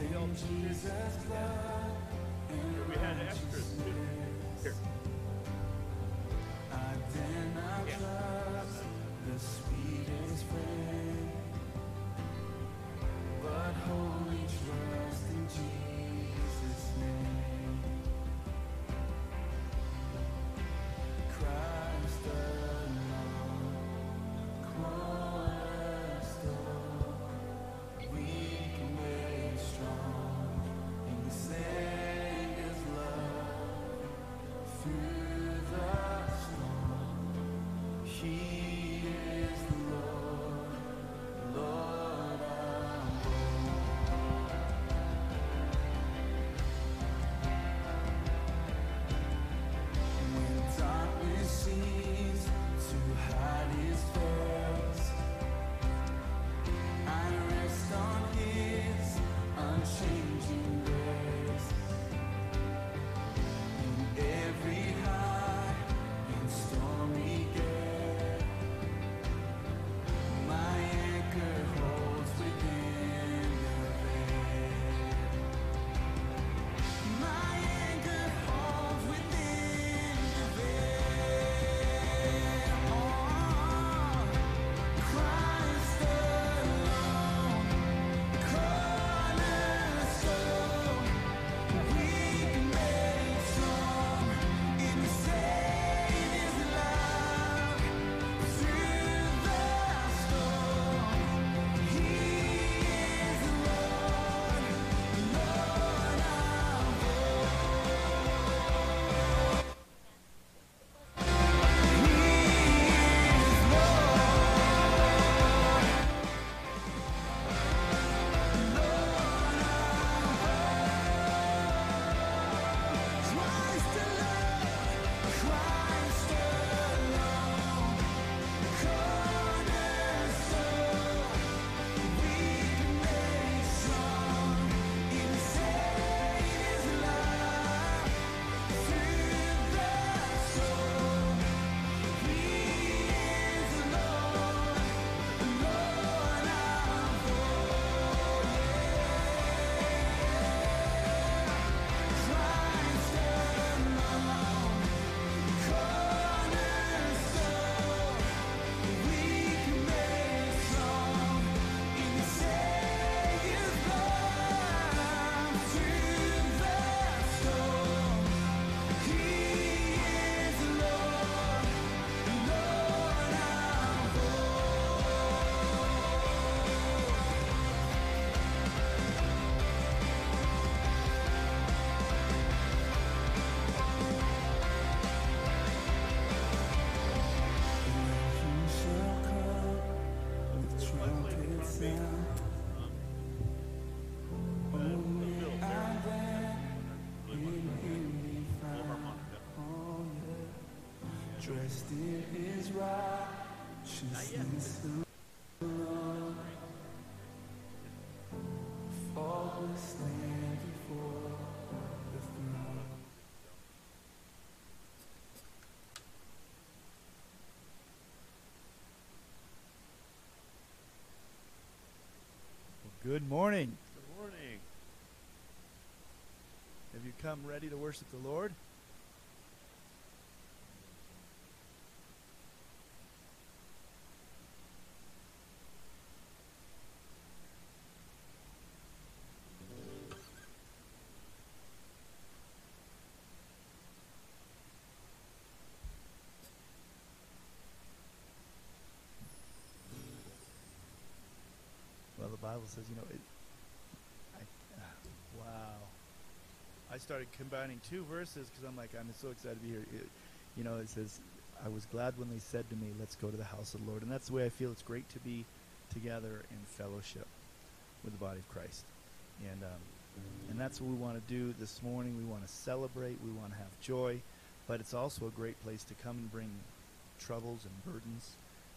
Blood Here, we had extras. Here. Yeah. In His righteousness alone. Faultless stand before the throne. Good morning. Good morning. Have you come ready to worship the Lord? Well, the Bible says, you know, it, I, wow. I started combining two verses because I'm like, I'm so excited to be here. It, you know, it says, I was glad when they said to me, let's go to the house of the Lord. And that's the way I feel. It's great to be together in fellowship with the body of Christ. And, um, and that's what we want to do this morning. We want to celebrate. We want to have joy. But it's also a great place to come and bring troubles and burdens,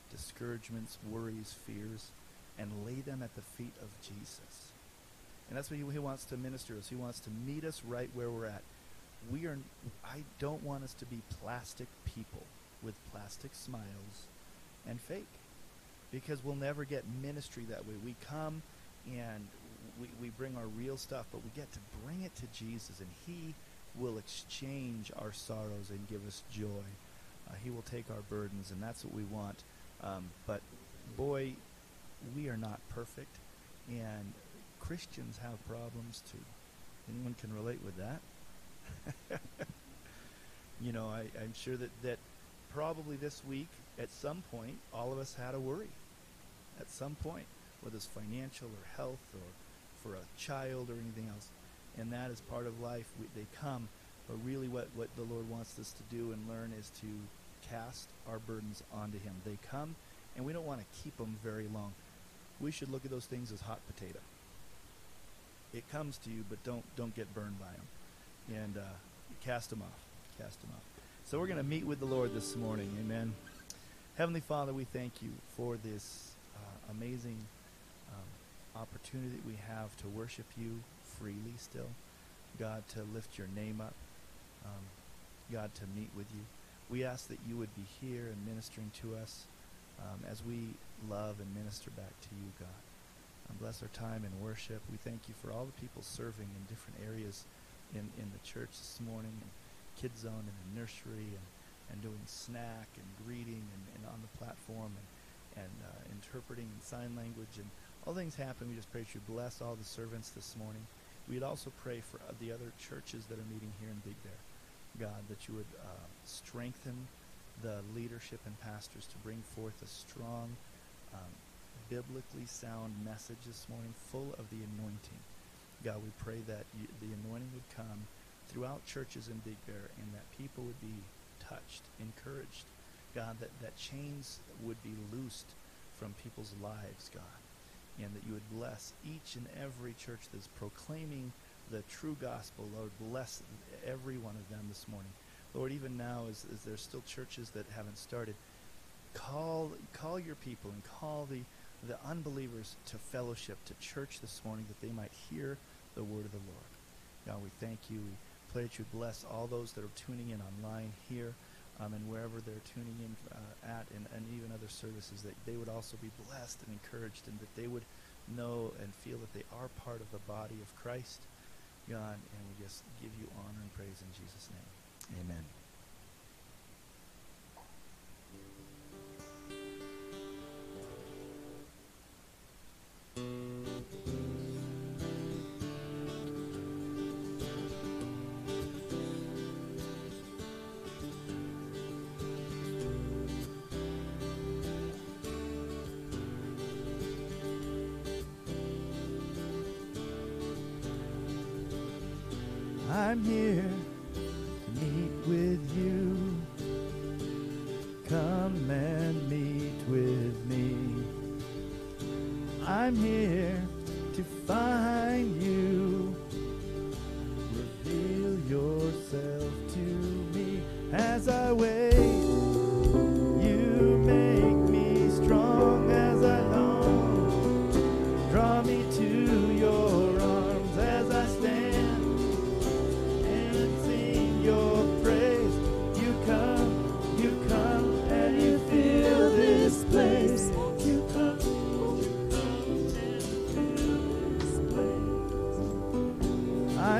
discouragements, worries, fears, and lay them at the feet of Jesus. And that's what he, he wants to minister us. He wants to meet us right where we're at. We are I don't want us to be plastic people with plastic smiles and fake. Because we'll never get ministry that way. We come and we, we bring our real stuff, but we get to bring it to Jesus, and He will exchange our sorrows and give us joy. Uh, he will take our burdens, and that's what we want. Um, but boy, we are not perfect, and Christians have problems too. Anyone can relate with that? you know, I, I'm sure that, that probably this week, at some point, all of us had a worry. At some point, whether it's financial or health or for a child or anything else. And that is part of life. We, they come, but really what, what the Lord wants us to do and learn is to cast our burdens onto Him. They come, and we don't want to keep them very long. We should look at those things as hot potato. It comes to you, but don't don't get burned by them, and uh, cast them off. Cast them off. So we're going to meet with the Lord this morning. Amen. Heavenly Father, we thank you for this uh, amazing um, opportunity we have to worship you freely still. God, to lift your name up. Um, God, to meet with you. We ask that you would be here and ministering to us um, as we love and minister back to you, God. And bless our time in worship. We thank you for all the people serving in different areas in, in the church this morning, and Kids Zone and the nursery, and, and doing snack and greeting and, and on the platform and, and uh, interpreting and sign language and all things happen. We just pray that you bless all the servants this morning. We'd also pray for uh, the other churches that are meeting here in Big Bear. God, that you would uh, strengthen the leadership and pastors to bring forth a strong, um, biblically sound message this morning, full of the anointing. God, we pray that you, the anointing would come throughout churches in Big Bear and that people would be touched, encouraged. God, that, that chains would be loosed from people's lives, God, and that you would bless each and every church that's proclaiming the true gospel. Lord, bless every one of them this morning. Lord, even now, as, as there's still churches that haven't started, call call your people and call the the unbelievers to fellowship, to church this morning, that they might hear the word of the Lord. God, we thank you. We pray that you bless all those that are tuning in online here um, and wherever they're tuning in uh, at, and, and even other services, that they would also be blessed and encouraged, and that they would know and feel that they are part of the body of Christ. God, and we just give you honor and praise in Jesus' name. Amen.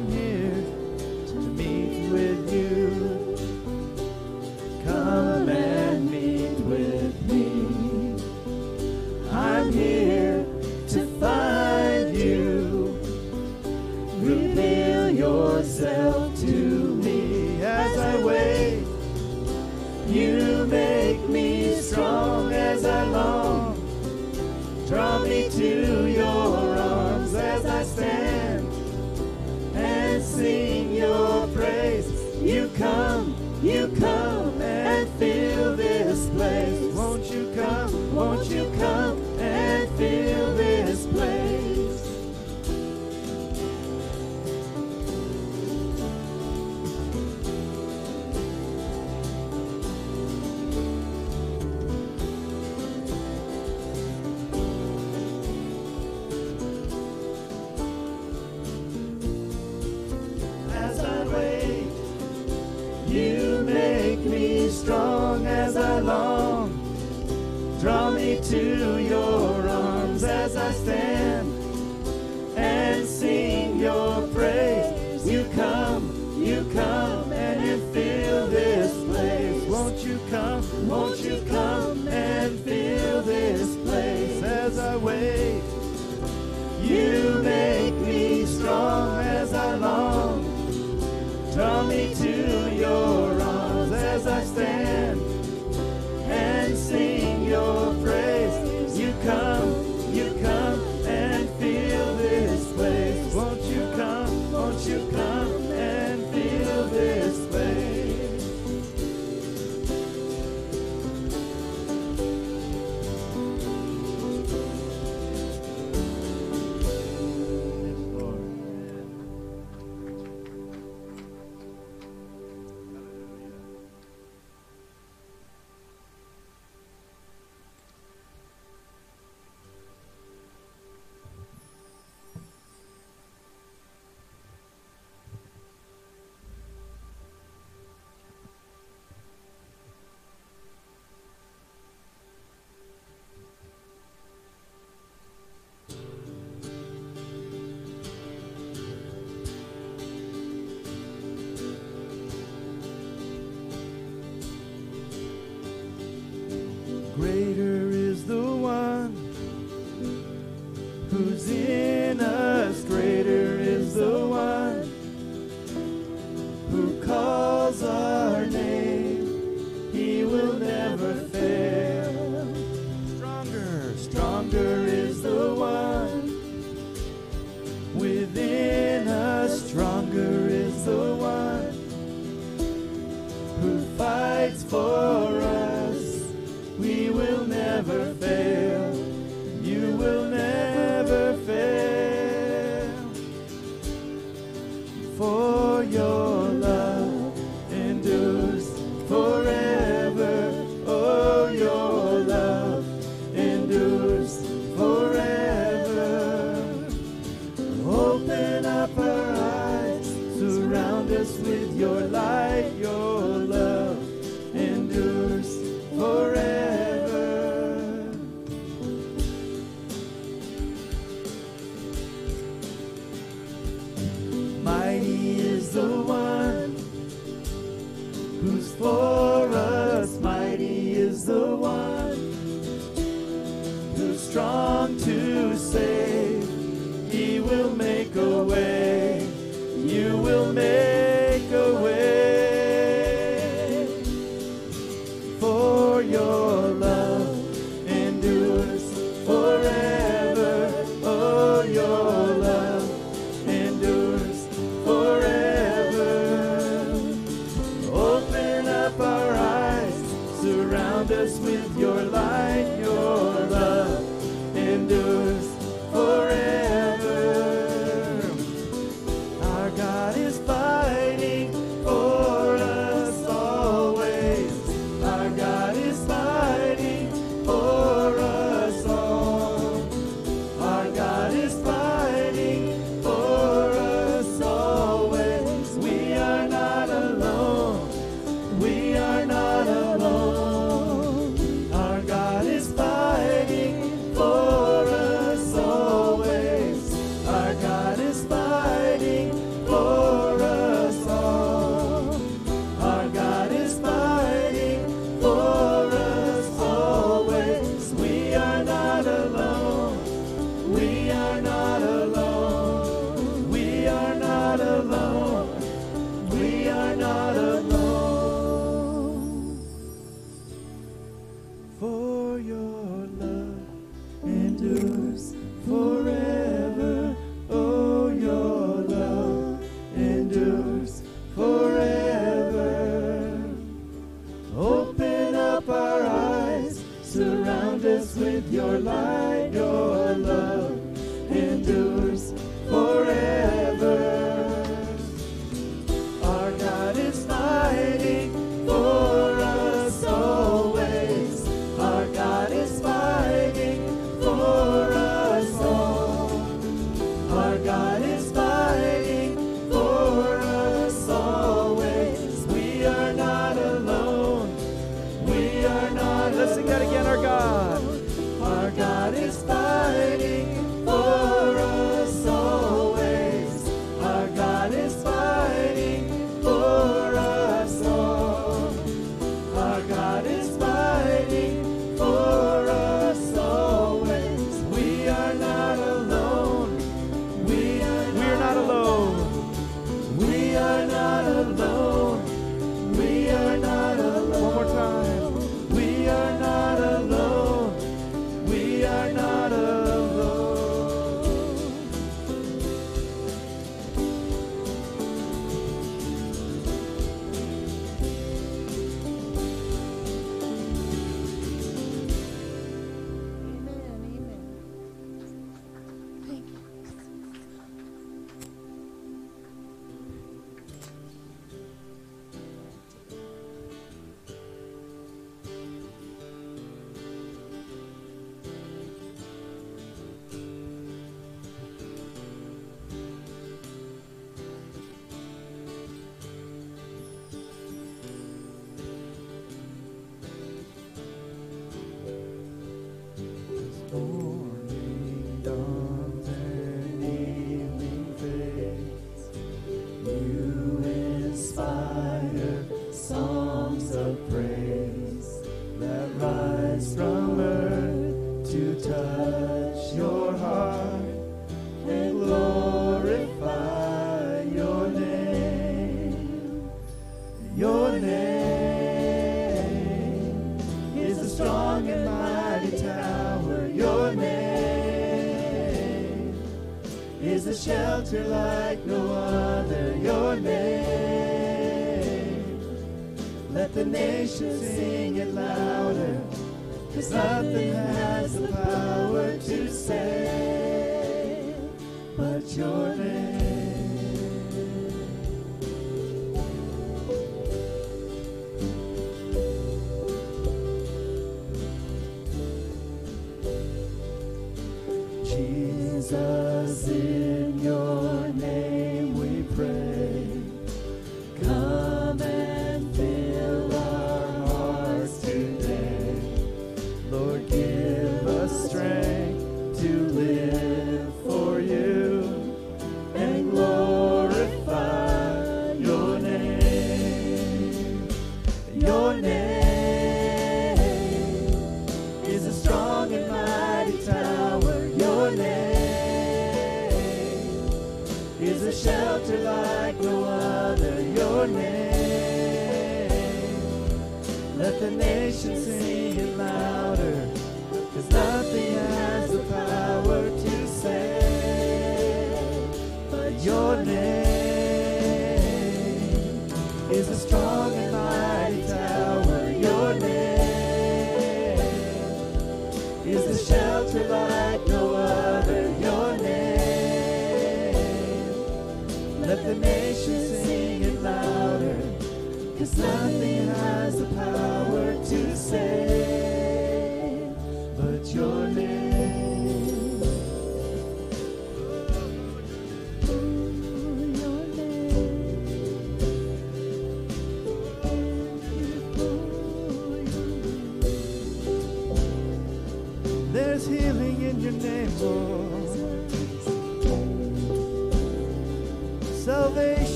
I'm here.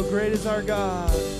How great is our God.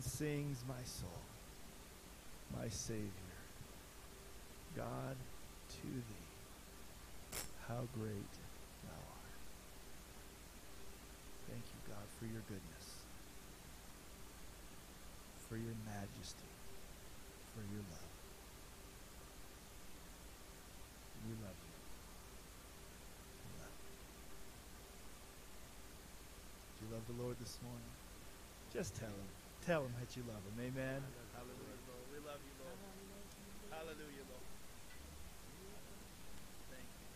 Sings my soul, my Savior, God to thee. How great thou art. Thank you, God, for your goodness, for your majesty, for your love. We love you. We love you. Do you love the Lord this morning? Just tell him. Tell him that you love him. Amen. Hallelujah, Lord. We love you, Lord. Hallelujah, Lord. Thank you,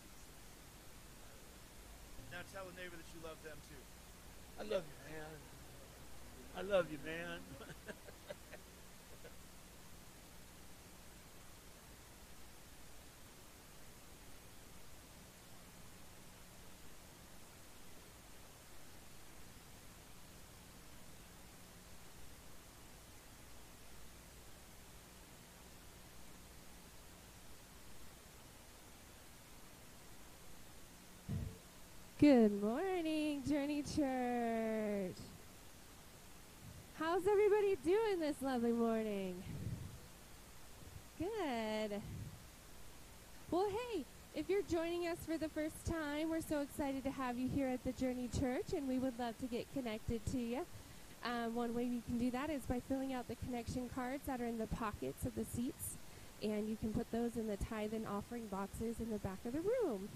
Now tell a neighbor that you love them too. I love you, man. I love you, man. Good morning, Journey Church. How's everybody doing this lovely morning? Good. Well, hey, if you're joining us for the first time, we're so excited to have you here at the Journey Church, and we would love to get connected to you. Um, one way you can do that is by filling out the connection cards that are in the pockets of the seats, and you can put those in the tithe and offering boxes in the back of the room.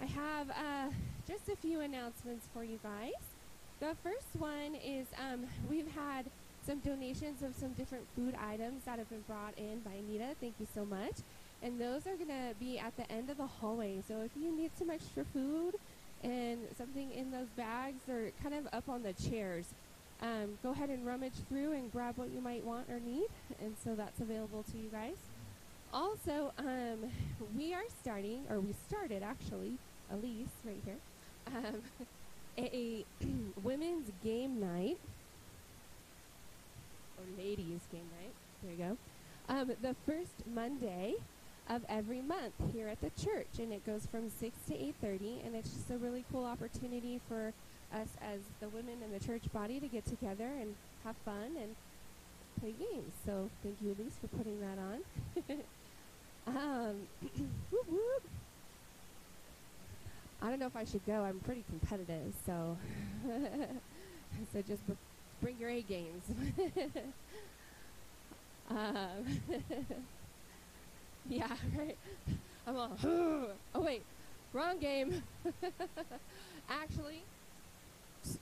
I have uh, just a few announcements for you guys. The first one is um, we've had some donations of some different food items that have been brought in by Anita. Thank you so much. And those are going to be at the end of the hallway. So if you need some extra food and something in those bags, they're kind of up on the chairs. Um, go ahead and rummage through and grab what you might want or need. And so that's available to you guys. Also, um, we are starting, or we started actually, Elise right here, um, a women's game night, or ladies game night. There you go. Um, the first Monday of every month here at the church, and it goes from six to eight thirty, and it's just a really cool opportunity for us as the women in the church body to get together and have fun and play games. So thank you, Elise, for putting that on. um, whoop, whoop. I don't know if I should go. I'm pretty competitive, so so just br- bring your A games. um, yeah, right. I'm all. oh wait, wrong game. Actually,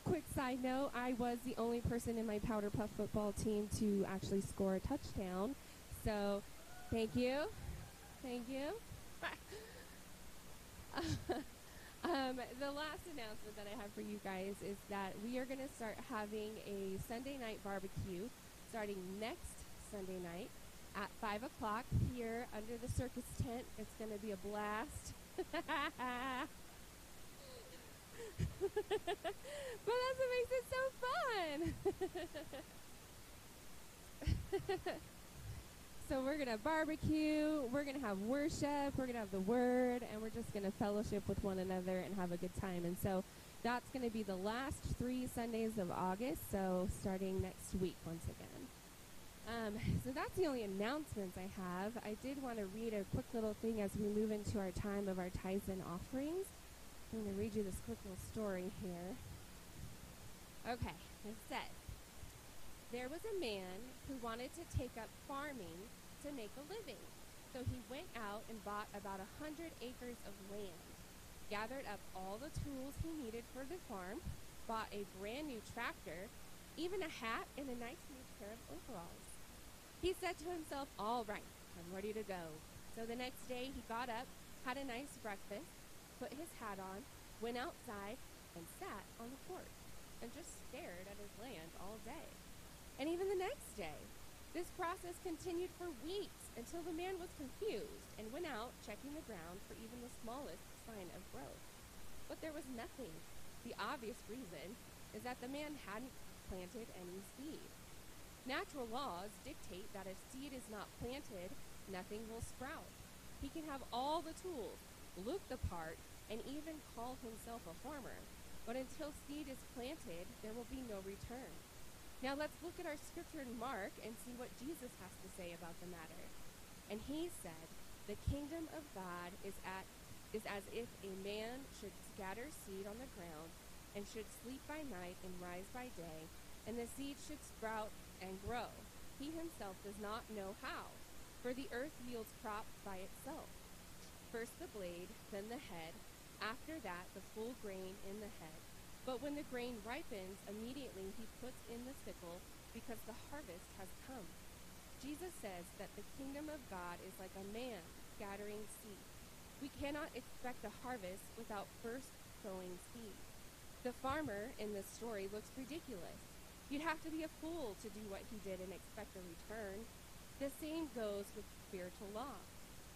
quick side note: I was the only person in my Powder Puff football team to actually score a touchdown. So, thank you, thank you. Um, the last announcement that I have for you guys is that we are going to start having a Sunday night barbecue starting next Sunday night at 5 o'clock here under the circus tent. It's going to be a blast. but that's what makes it so fun. So we're going to barbecue, we're going to have worship, we're going to have the word, and we're just going to fellowship with one another and have a good time. And so that's going to be the last three Sundays of August, so starting next week once again. Um, so that's the only announcements I have. I did want to read a quick little thing as we move into our time of our tithes and offerings. I'm going to read you this quick little story here. Okay, it says, there was a man who wanted to take up farming to make a living. So he went out and bought about a hundred acres of land, gathered up all the tools he needed for the farm, bought a brand new tractor, even a hat and a nice new pair of overalls. He said to himself, All right, I'm ready to go. So the next day he got up, had a nice breakfast, put his hat on, went outside, and sat on the porch and just stared at his land all day and even the next day. This process continued for weeks until the man was confused and went out checking the ground for even the smallest sign of growth. But there was nothing. The obvious reason is that the man hadn't planted any seed. Natural laws dictate that if seed is not planted, nothing will sprout. He can have all the tools, look the part, and even call himself a farmer. But until seed is planted, there will be no return. Now let's look at our scripture in Mark and see what Jesus has to say about the matter. And he said, "The kingdom of God is at is as if a man should scatter seed on the ground and should sleep by night and rise by day, and the seed should sprout and grow. He himself does not know how, for the earth yields crops by itself. First the blade, then the head, after that the full grain in the head. But when the grain ripens, immediately he puts in the sickle because the harvest has come. Jesus says that the kingdom of God is like a man scattering seed. We cannot expect a harvest without first sowing seed. The farmer in this story looks ridiculous. You'd have to be a fool to do what he did and expect a return. The same goes with spiritual law.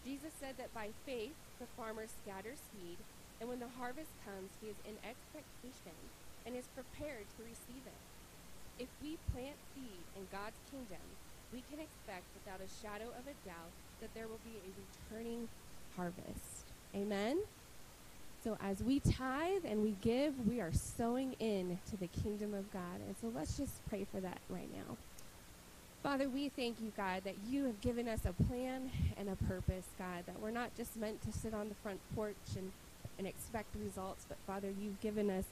Jesus said that by faith, the farmer scatters seed and when the harvest comes, he is in expectation and is prepared to receive it. If we plant seed in God's kingdom, we can expect without a shadow of a doubt that there will be a returning harvest. Amen? So as we tithe and we give, we are sowing in to the kingdom of God. And so let's just pray for that right now. Father, we thank you, God, that you have given us a plan and a purpose, God, that we're not just meant to sit on the front porch and and expect results, but Father, you've given us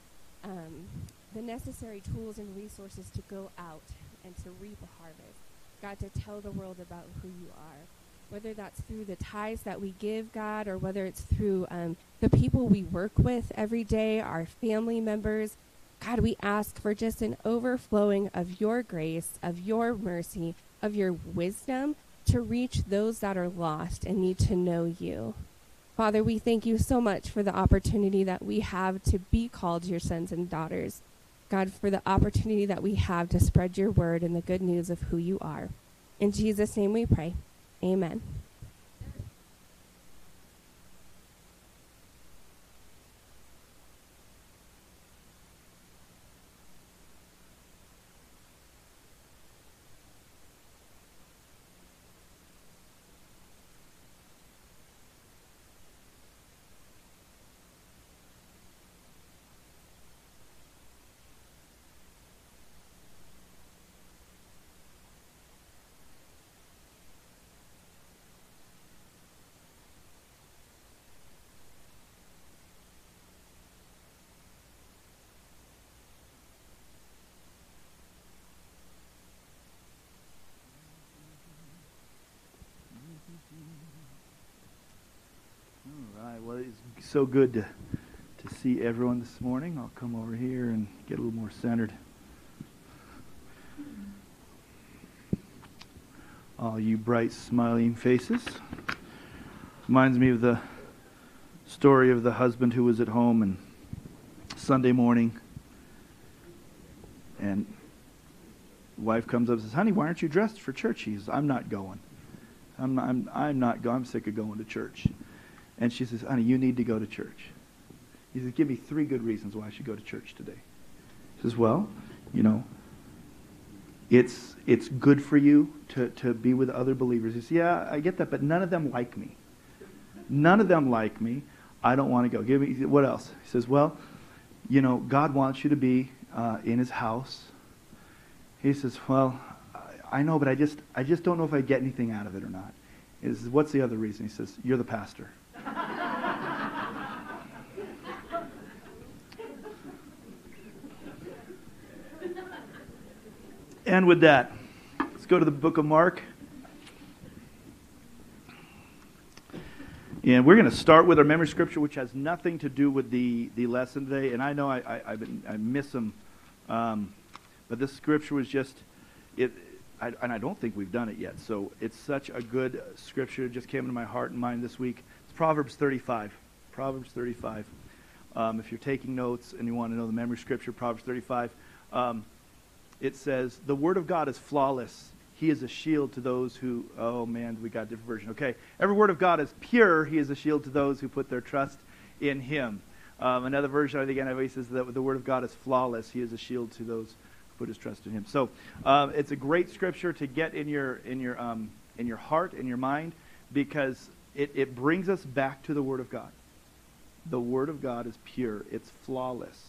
um, the necessary tools and resources to go out and to reap a harvest. God, to tell the world about who you are. Whether that's through the ties that we give, God, or whether it's through um, the people we work with every day, our family members, God, we ask for just an overflowing of your grace, of your mercy, of your wisdom to reach those that are lost and need to know you. Father, we thank you so much for the opportunity that we have to be called your sons and daughters. God, for the opportunity that we have to spread your word and the good news of who you are. In Jesus' name we pray. Amen. All right. Well, so good to to see everyone this morning. I'll come over here and get a little more centered. All you bright, smiling faces. Reminds me of the story of the husband who was at home and Sunday morning, and wife comes up and says, "Honey, why aren't you dressed for church?" He says, "I'm not going. I'm not, I'm, I'm not going. I'm sick of going to church." And she says, honey, you need to go to church. He says, give me three good reasons why I should go to church today. He says, well, you know, it's, it's good for you to, to be with other believers. He says, yeah, I get that, but none of them like me. None of them like me. I don't want to go. Give me, what else? He says, well, you know, God wants you to be uh, in his house. He says, well, I know, but I just, I just don't know if I get anything out of it or not. He says, what's the other reason? He says, you're the pastor. And with that, let's go to the book of Mark. And we're going to start with our memory scripture, which has nothing to do with the, the lesson today. And I know I, I, I've been, I miss them. Um, but this scripture was just, it, I, and I don't think we've done it yet. So it's such a good scripture. It just came into my heart and mind this week. It's Proverbs 35. Proverbs 35. Um, if you're taking notes and you want to know the memory scripture, Proverbs 35. Um, it says, The word of God is flawless. He is a shield to those who, oh man, we got a different version. Okay. Every word of God is pure. He is a shield to those who put their trust in him. Um, another version, I think NIV says that the word of God is flawless. He is a shield to those who put his trust in him. So um, it's a great scripture to get in your, in your, um, in your heart, in your mind, because it, it brings us back to the word of God. The word of God is pure. It's flawless.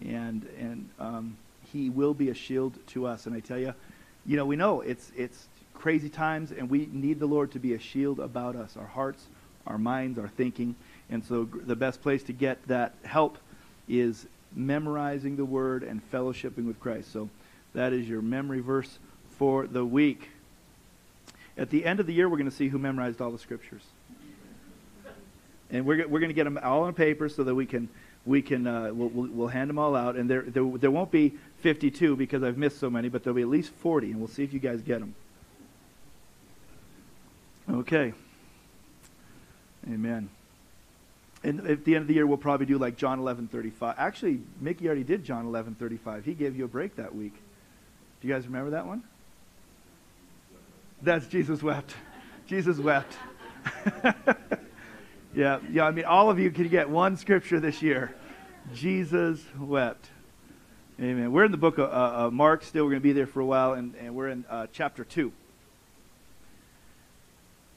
And, and, um, he will be a shield to us. And I tell you, you know, we know it's it's crazy times, and we need the Lord to be a shield about us, our hearts, our minds, our thinking. And so, the best place to get that help is memorizing the Word and fellowshipping with Christ. So, that is your memory verse for the week. At the end of the year, we're going to see who memorized all the scriptures. And we're, we're going to get them all on paper so that we can we can uh, we'll, we'll, we'll, hand them all out, and there, there there won't be 52 because I've missed so many, but there'll be at least 40, and we'll see if you guys get them. Okay. Amen. And at the end of the year, we'll probably do like John 11:35. Actually, Mickey already did John 11:35. He gave you a break that week. Do you guys remember that one? That's Jesus wept. Jesus wept. Yeah, yeah. I mean, all of you can get one scripture this year. Jesus wept. Amen. We're in the book of uh, uh, Mark still. We're going to be there for a while, and, and we're in uh, chapter 2.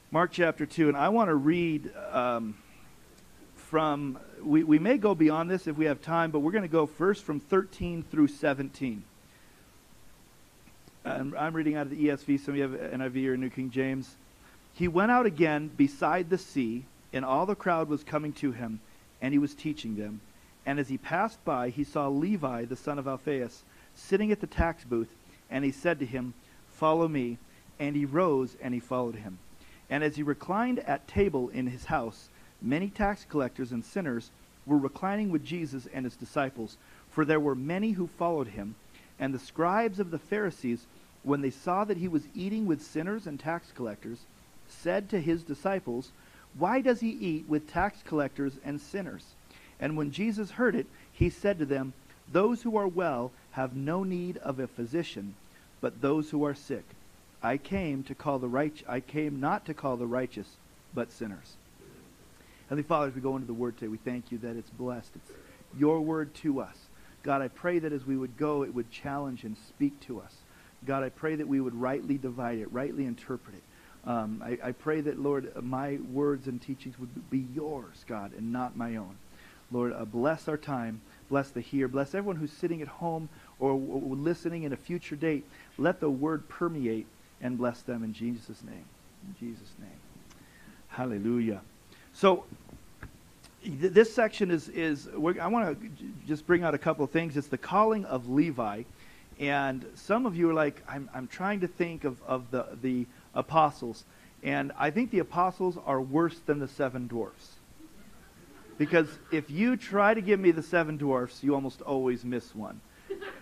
Mark chapter 2, and I want to read um, from, we, we may go beyond this if we have time, but we're going to go first from 13 through 17. And I'm reading out of the ESV, some of you have NIV or New King James. He went out again beside the sea and all the crowd was coming to him, and he was teaching them. And as he passed by, he saw Levi, the son of Alphaeus, sitting at the tax booth, and he said to him, Follow me. And he rose and he followed him. And as he reclined at table in his house, many tax collectors and sinners were reclining with Jesus and his disciples, for there were many who followed him, and the scribes of the Pharisees, when they saw that he was eating with sinners and tax collectors, said to his disciples, Why does he eat with tax collectors and sinners? And when Jesus heard it, he said to them, Those who are well have no need of a physician, but those who are sick. I came to call the right I came not to call the righteous, but sinners. Heavenly Father, as we go into the word today, we thank you that it's blessed. It's your word to us. God, I pray that as we would go, it would challenge and speak to us. God, I pray that we would rightly divide it, rightly interpret it. Um, I, I pray that, Lord, my words and teachings would be yours, God, and not my own. Lord, uh, bless our time. Bless the here. Bless everyone who's sitting at home or, or listening in a future date. Let the word permeate and bless them in Jesus' name. In Jesus' name. Hallelujah. So, th- this section is, is I want to j- just bring out a couple of things. It's the calling of Levi. And some of you are like, I'm, I'm trying to think of, of the, the apostles. And I think the apostles are worse than the seven dwarfs. Because if you try to give me the seven dwarfs, you almost always miss one.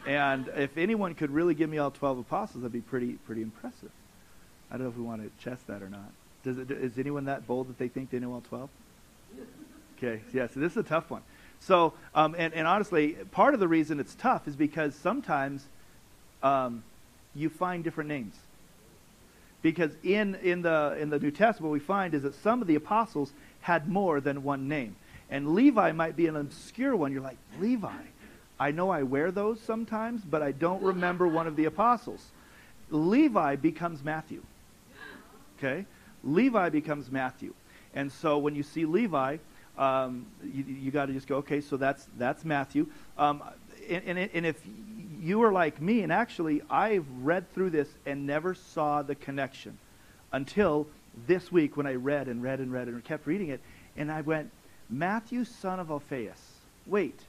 And if anyone could really give me all 12 apostles, that'd be pretty, pretty impressive. I don't know if we want to test that or not. Does it, is anyone that bold that they think they know all 12? Okay, yeah, so this is a tough one. So, um, and, and honestly, part of the reason it's tough is because sometimes um, you find different names. Because in, in, the, in the New Testament, what we find is that some of the apostles had more than one name. And Levi might be an obscure one. You're like, Levi, I know I wear those sometimes, but I don't remember one of the apostles. Levi becomes Matthew. Okay? Levi becomes Matthew. And so when you see Levi, um, you, you got to just go, okay, so that's, that's Matthew. Um, and, and, and if you are like me, and actually I've read through this and never saw the connection until this week when I read and read and read and kept reading it, and I went, Matthew, son of Alphaeus. Wait,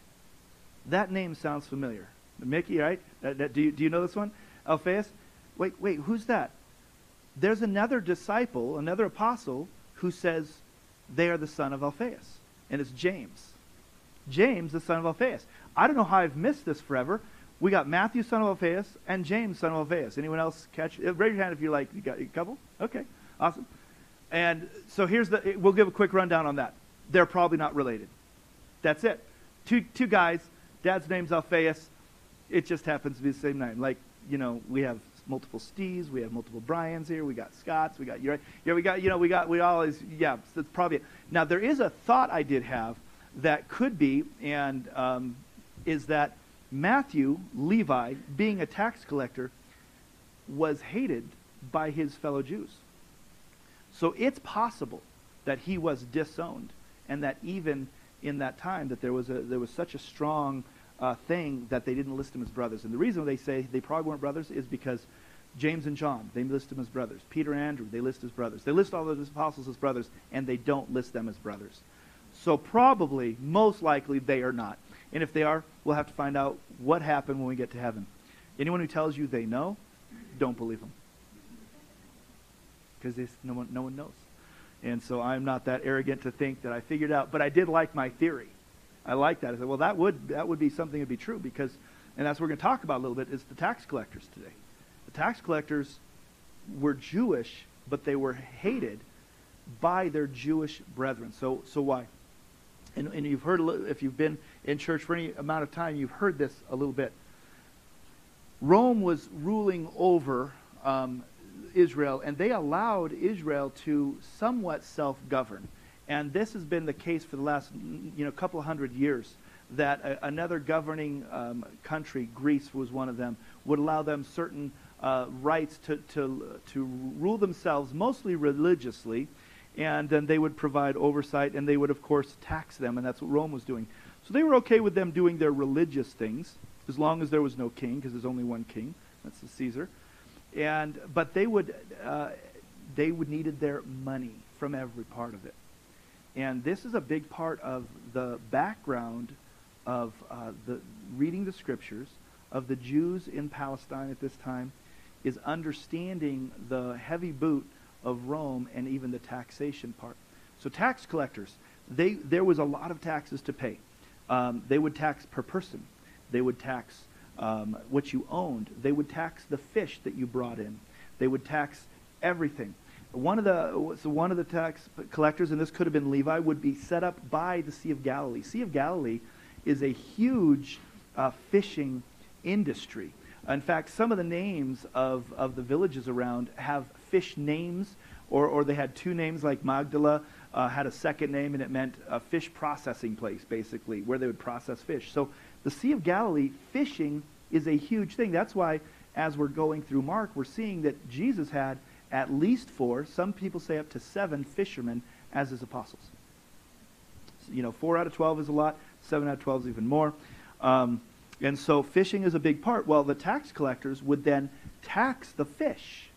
that name sounds familiar. Mickey, right? Uh, that- do, you, do you know this one? Alphaeus? Wait, wait, who's that? There's another disciple, another apostle, who says they are the son of Alphaeus. And it's James. James, the son of Alphaeus. I don't know how I've missed this forever. We got Matthew, son of Alphaeus, and James, son of Alphaeus. Anyone else catch? Raise your hand if you're like, you got a couple? Okay, awesome. And so here's the, we'll give a quick rundown on that. They're probably not related. That's it. Two, two guys, dad's name's Alphaeus. It just happens to be the same name. Like, you know, we have multiple Steves, we have multiple Brians here, we got Scotts, we got, yeah, we got, you know, we got, we always, yeah, that's probably it. Now, there is a thought I did have that could be, and um, is that Matthew, Levi, being a tax collector, was hated by his fellow Jews. So it's possible that he was disowned, and that even in that time that there was a there was such a strong uh, thing that they didn't list him as brothers. And the reason they say they probably weren't brothers is because James and John they list them as brothers. Peter and Andrew they list as brothers. They list all the apostles as brothers, and they don't list them as brothers. So probably, most likely, they are not. And if they are, we'll have to find out what happened when we get to heaven. Anyone who tells you they know, don't believe them because no one, no one knows. And so I'm not that arrogant to think that I figured out, but I did like my theory. I like that. I said, well, that would that would be something to be true because, and that's what we're going to talk about a little bit is the tax collectors today. The tax collectors were Jewish, but they were hated by their Jewish brethren. So so why? And, and you've heard if you've been in church for any amount of time, you've heard this a little bit. Rome was ruling over um, Israel, and they allowed Israel to somewhat self-govern. And this has been the case for the last, you know, couple hundred years. That a, another governing um, country, Greece was one of them, would allow them certain uh, rights to, to to rule themselves, mostly religiously, and then they would provide oversight, and they would, of course, tax them, and that's what Rome was doing. So they were okay with them doing their religious things, as long as there was no king, because there's only one king. That's the Caesar and but they would uh, they would needed their money from every part of it and this is a big part of the background of uh, the reading the scriptures of the Jews in Palestine at this time is understanding the heavy boot of Rome and even the taxation part. So tax collectors, they there was a lot of taxes to pay. Um, they would tax per person. They would tax um, what you owned. They would tax the fish that you brought in. They would tax everything. One of the so one of the tax collectors, and this could have been Levi, would be set up by the Sea of Galilee. Sea of Galilee is a huge uh, fishing industry. In fact, some of the names of, of the villages around have fish names, or, or they had two names, like Magdala uh, had a second name, and it meant a fish processing place, basically, where they would process fish. So the Sea of Galilee, fishing is a huge thing. That's why, as we're going through Mark, we're seeing that Jesus had at least four, some people say up to seven fishermen as his apostles. So, you know, four out of 12 is a lot, seven out of 12 is even more. Um, and so fishing is a big part. Well, the tax collectors would then tax the fish.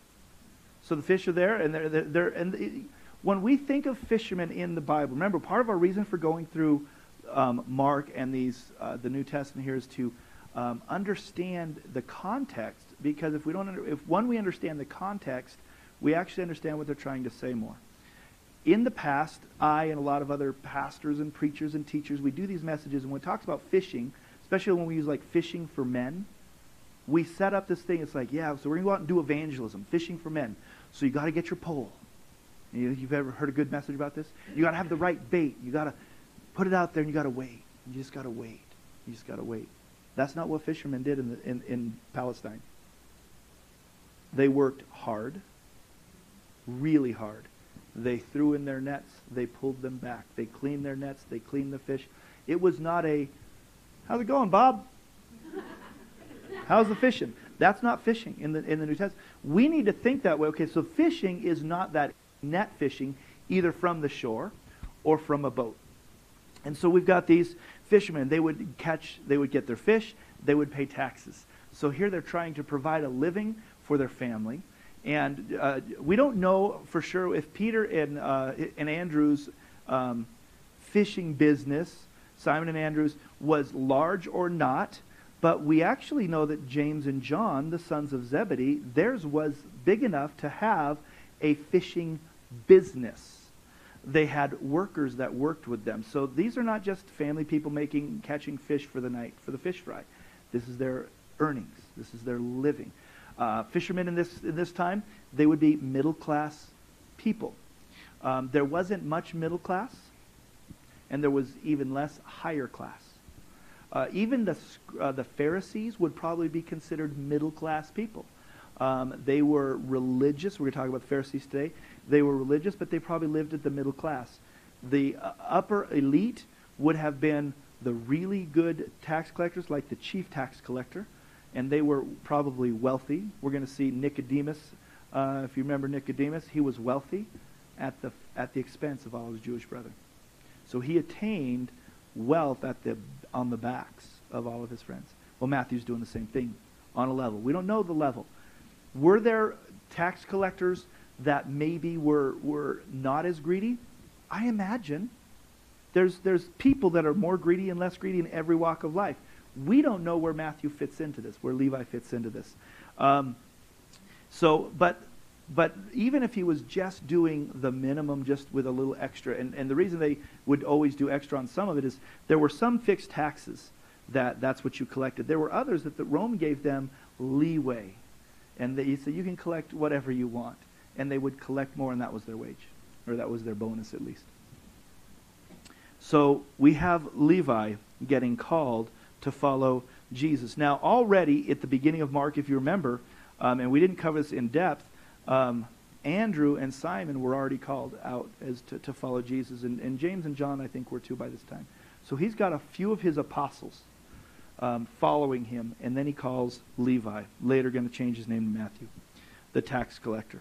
So the fish are there, and they're, they're, they're and when we think of fishermen in the Bible, remember part of our reason for going through um, Mark and these uh, the New Testament here is to um, understand the context. Because if we don't, under, if one we understand the context, we actually understand what they're trying to say more. In the past, I and a lot of other pastors and preachers and teachers, we do these messages, and when it talks about fishing, especially when we use like fishing for men, we set up this thing. It's like, yeah, so we're going to go out and do evangelism, fishing for men. So you got to get your pole. You, you've ever heard a good message about this? You got to have the right bait. You got to put it out there, and you got to wait. You just got to wait. You just got to wait. That's not what fishermen did in, the, in, in Palestine. They worked hard, really hard. They threw in their nets. They pulled them back. They cleaned their nets. They cleaned the fish. It was not a, how's it going, Bob? How's the fishing? That's not fishing in the in the New Testament. We need to think that way. Okay, so fishing is not that net fishing either from the shore or from a boat. And so we've got these fishermen. They would catch, they would get their fish, they would pay taxes. So here they're trying to provide a living for their family. And uh, we don't know for sure if Peter and, uh, and Andrew's um, fishing business, Simon and Andrew's, was large or not. But we actually know that James and John, the sons of Zebedee, theirs was big enough to have a fishing business. They had workers that worked with them. So these are not just family people making catching fish for the night for the fish fry. This is their earnings. This is their living. Uh, fishermen in this in this time they would be middle class people. Um, there wasn't much middle class, and there was even less higher class. Uh, even the, uh, the Pharisees would probably be considered middle class people. Um, they were religious. We're going to talk about the Pharisees today. They were religious, but they probably lived at the middle class. The uh, upper elite would have been the really good tax collectors, like the chief tax collector, and they were probably wealthy. We're going to see Nicodemus. Uh, if you remember Nicodemus, he was wealthy at the, at the expense of all his Jewish brethren. So he attained wealth at the, on the backs of all of his friends. Well, Matthew's doing the same thing on a level. We don't know the level. Were there tax collectors that maybe were, were not as greedy? I imagine. There's, there's people that are more greedy and less greedy in every walk of life. We don't know where Matthew fits into this, where Levi fits into this. Um, so, but but even if he was just doing the minimum, just with a little extra, and, and the reason they would always do extra on some of it is there were some fixed taxes that that's what you collected. There were others that the Rome gave them leeway. And they said, you can collect whatever you want. And they would collect more, and that was their wage, or that was their bonus at least. So we have Levi getting called to follow Jesus. Now, already at the beginning of Mark, if you remember, um, and we didn't cover this in depth, um, Andrew and Simon were already called out as to, to follow Jesus, and, and, James and John, I think, were too by this time. So he's got a few of his apostles um, following him, and then he calls Levi, later going to change his name to Matthew, the tax collector.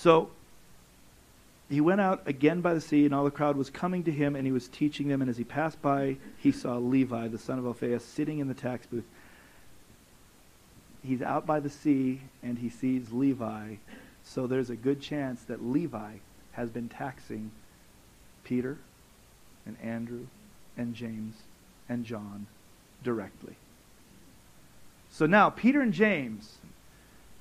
So he went out again by the sea, and all the crowd was coming to him, and he was teaching them. And as he passed by, he saw Levi, the son of Alphaeus, sitting in the tax booth he's out by the sea and he sees Levi. So there's a good chance that Levi has been taxing Peter and Andrew and James and John directly. So now Peter and James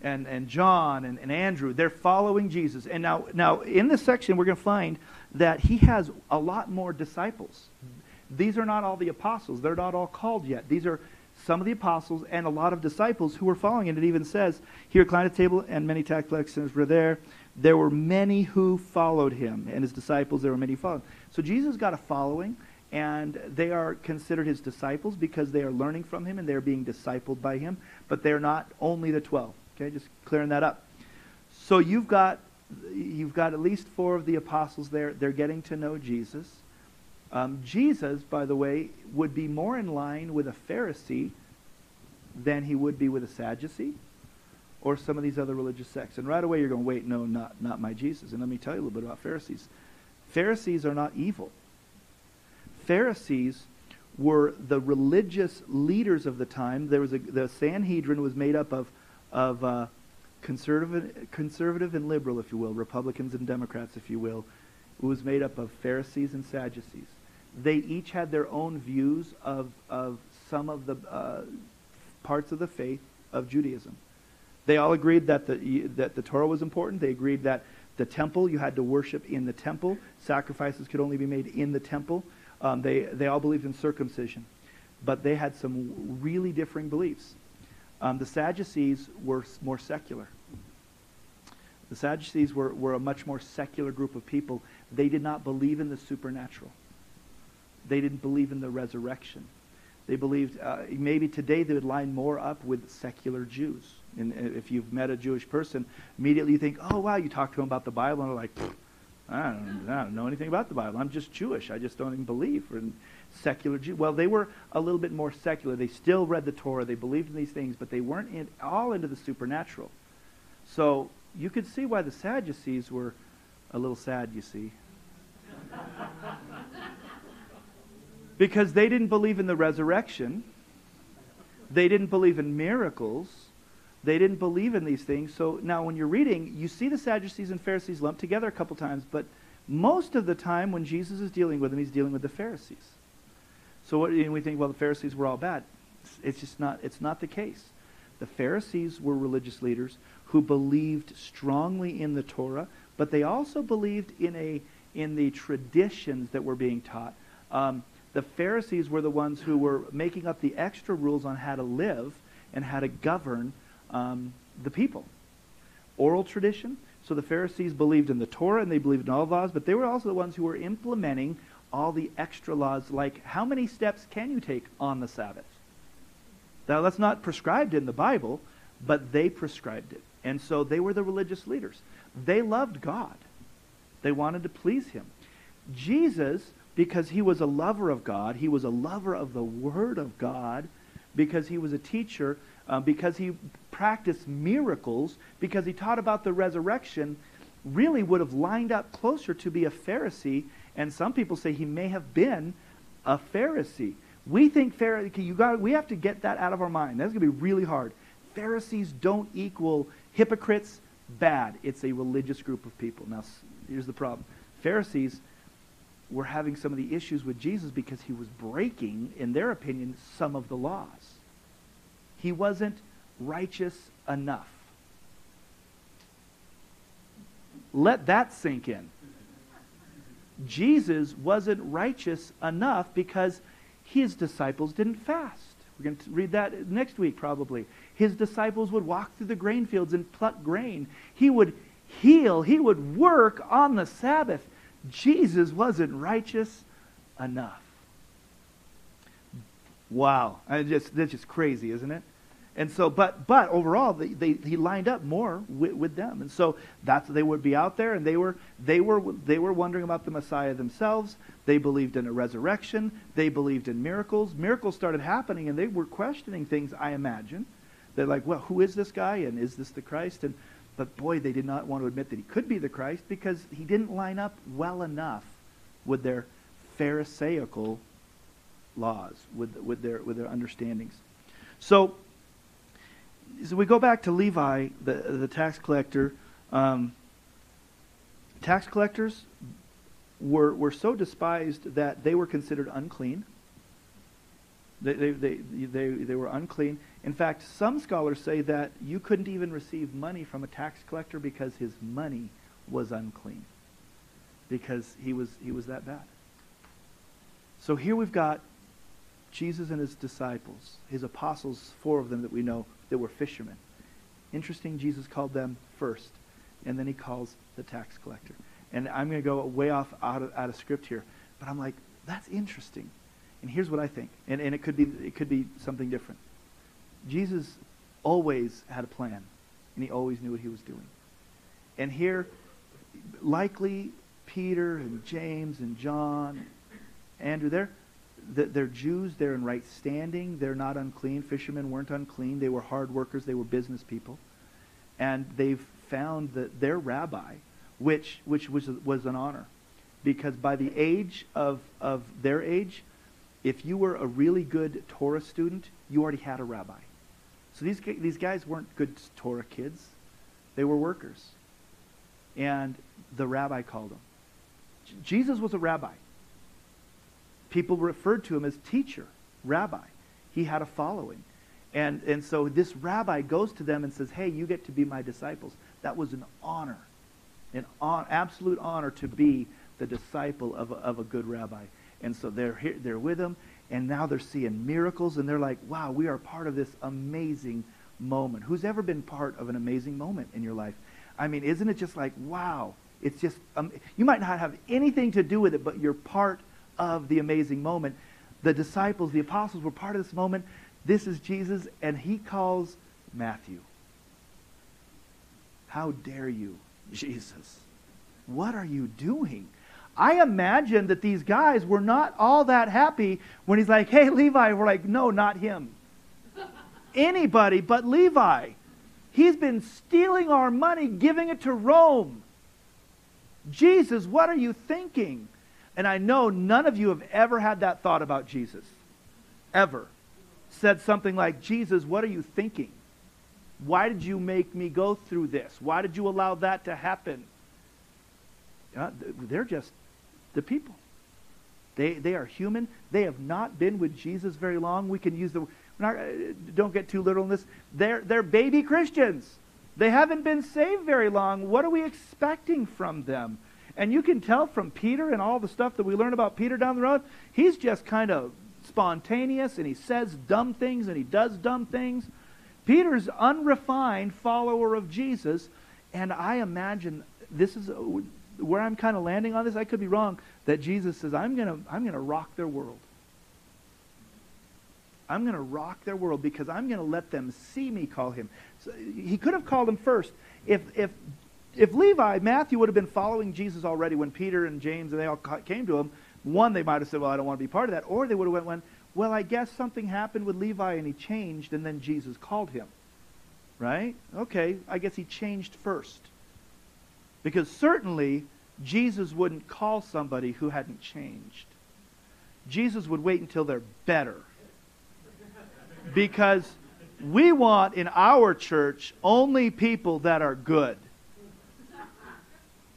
and, and John and, and Andrew, they're following Jesus. And now, now in this section, we're going to find that he has a lot more disciples. these are not all the apostles. They're not all called yet. These are some of the apostles and a lot of disciples who were following. And it even says, here reclined at the table, and many tax collectors were there. There were many who followed him, and his disciples, there were many followed. So Jesus got a following, and they are considered his disciples because they are learning from him and they are being discipled by him. But they're not only the 12. Okay, just clearing that up. So you've got you've got at least four of the apostles there. They're getting to know Jesus. Um, Jesus, by the way, would be more in line with a Pharisee than he would be with a Sadducee or some of these other religious sects. And right away you're going, wait, no, not, not my Jesus. And let me tell you a little bit about Pharisees. Pharisees are not evil. Pharisees were the religious leaders of the time. There was a, the Sanhedrin was made up of, of uh, conservative, conservative and liberal, if you will, Republicans and Democrats, if you will. Was made up of Pharisees and Sadducees. They each had their own views of, of some of the uh, parts of the faith of Judaism. They all agreed that the, that the Torah was important. They agreed that the temple, you had to worship in the temple. Sacrifices could only be made in the temple. Um, they, they all believed in circumcision. But they had some really differing beliefs. Um, the Sadducees were more secular. The Sadducees were, were a much more secular group of people. They did not believe in the supernatural. They didn't believe in the resurrection. They believed uh, maybe today they would line more up with secular Jews. And if you've met a Jewish person, immediately you think, oh, wow, you talk to them about the Bible, and they're like, I don't, I don't know anything about the Bible. I'm just Jewish. I just don't even believe in secular Jew. Well, they were a little bit more secular. They still read the Torah. They believed in these things, but they weren't in, all into the supernatural. So you could see why the Sadducees were a little sad, you see. because they didn't believe in the resurrection. They didn't believe in miracles. They didn't believe in these things. So now when you're reading, you see the Sadducees and Pharisees lumped together a couple times, but most of the time when Jesus is dealing with them, he's dealing with the Pharisees. So what, we think, well, the Pharisees were all bad. It's just not, it's not the case. The Pharisees were religious leaders who believed strongly in the Torah, but they also believed in, a, in the traditions that were being taught. Um, the Pharisees were the ones who were making up the extra rules on how to live and how to govern um, the people. Oral tradition. So the Pharisees believed in the Torah and they believed in all laws, but they were also the ones who were implementing all the extra laws, like how many steps can you take on the Sabbath? Now, that's not prescribed in the Bible, but they prescribed it. And so they were the religious leaders. They loved God. They wanted to please him. Jesus, because he was a lover of God, he was a lover of the Word of God, because he was a teacher, uh, because he practiced miracles, because he taught about the resurrection, really would have lined up closer to be a Pharisee. And some people say he may have been a Pharisee. We think Pharisee, you got, we have to get that out of our mind. That's going to be really hard. Pharisees don't equal hypocrites, bad. It's a religious group of people. Now, here's the problem. Pharisees were having some of the issues with Jesus because he was breaking, in their opinion, some of the laws. He wasn't righteous enough. Let that sink in. Jesus wasn't righteous enough because his disciples didn't fast. We're going to read that next week, probably. His disciples would walk through the grain fields and pluck grain. He would heal. He would work on the Sabbath. Jesus wasn't righteous enough. Wow. I just, that's just crazy, isn't it? And so, but but overall, they, they, he lined up more with, with them, and so that's they would be out there, and they were they were they were wondering about the Messiah themselves. They believed in a resurrection. They believed in miracles. Miracles started happening, and they were questioning things. I imagine they're like, well, who is this guy, and is this the Christ? And but boy, they did not want to admit that he could be the Christ because he didn't line up well enough with their Pharisaical laws, with with their with their understandings. So so we go back to Levi, the, the tax collector. Um, tax collectors were, were so despised that they were considered unclean. They, they, they, they, they were unclean. In fact, some scholars say that you couldn't even receive money from a tax collector because his money was unclean. Because he was, he was that bad. So here we've got Jesus and his disciples, his apostles, four of them that we know that were fishermen. Interesting, Jesus called them first, and then he calls the tax collector. And I'm going to go way off out of, out of script here, but I'm like, that's interesting. And here's what I think, and, and it could be it could be something different. Jesus always had a plan, and he always knew what he was doing. And here, likely Peter and James and John, Andrew, they're they're Jews. They're in right standing. They're not unclean. Fishermen weren't unclean. They were hard workers. They were business people, and they've found that their rabbi, which which was was an honor, because by the age of of their age, if you were a really good Torah student, you already had a rabbi. So these these guys weren't good Torah kids; they were workers, and the rabbi called them. Jesus was a rabbi. People referred to him as teacher, rabbi. He had a following. And, and so this rabbi goes to them and says, Hey, you get to be my disciples. That was an honor, an on, absolute honor to be the disciple of a, of a good rabbi. And so they're, here, they're with him, and now they're seeing miracles, and they're like, wow, we are part of this amazing moment. Who's ever been part of an amazing moment in your life? I mean, isn't it just like, wow, it's just, um, you might not have anything to do with it, but you're part of the amazing moment. The disciples, the apostles were part of this moment. This is Jesus, and he calls Matthew. How dare you, Jesus? What are you doing? I imagine that these guys were not all that happy when he's like, hey, Levi. We're like, no, not him. Anybody but Levi. He's been stealing our money, giving it to Rome. Jesus, what are you thinking? And I know none of you have ever had that thought about Jesus. Ever. Said something like, Jesus, what are you thinking? Why did you make me go through this? Why did you allow that to happen? Uh, they're just the people. They, they are human. They have not been with Jesus very long. We can use the, not, uh, don't get too literal in this. They're, they're baby Christians. They haven't been saved very long. What are we expecting from them? And you can tell from Peter and all the stuff that we learn about Peter down the road, he's just kind of spontaneous and he says dumb things and he does dumb things. Peter's unrefined follower of Jesus, and I imagine this is where I'm kind of landing on this. I could be wrong. That Jesus says, "I'm gonna, I'm gonna rock their world. I'm gonna rock their world because I'm gonna let them see me call him." So he could have called him first. If if if Levi, Matthew would have been following Jesus already when Peter and James and they all came to him, one, they might have said, well, I don't want to be part of that. Or they would have went, went, well, I guess something happened with Levi and he changed and then Jesus called him. Right? Okay, I guess he changed first. Because certainly Jesus wouldn't call somebody who hadn't changed. Jesus would wait until they're better. Because we want in our church only people that are good.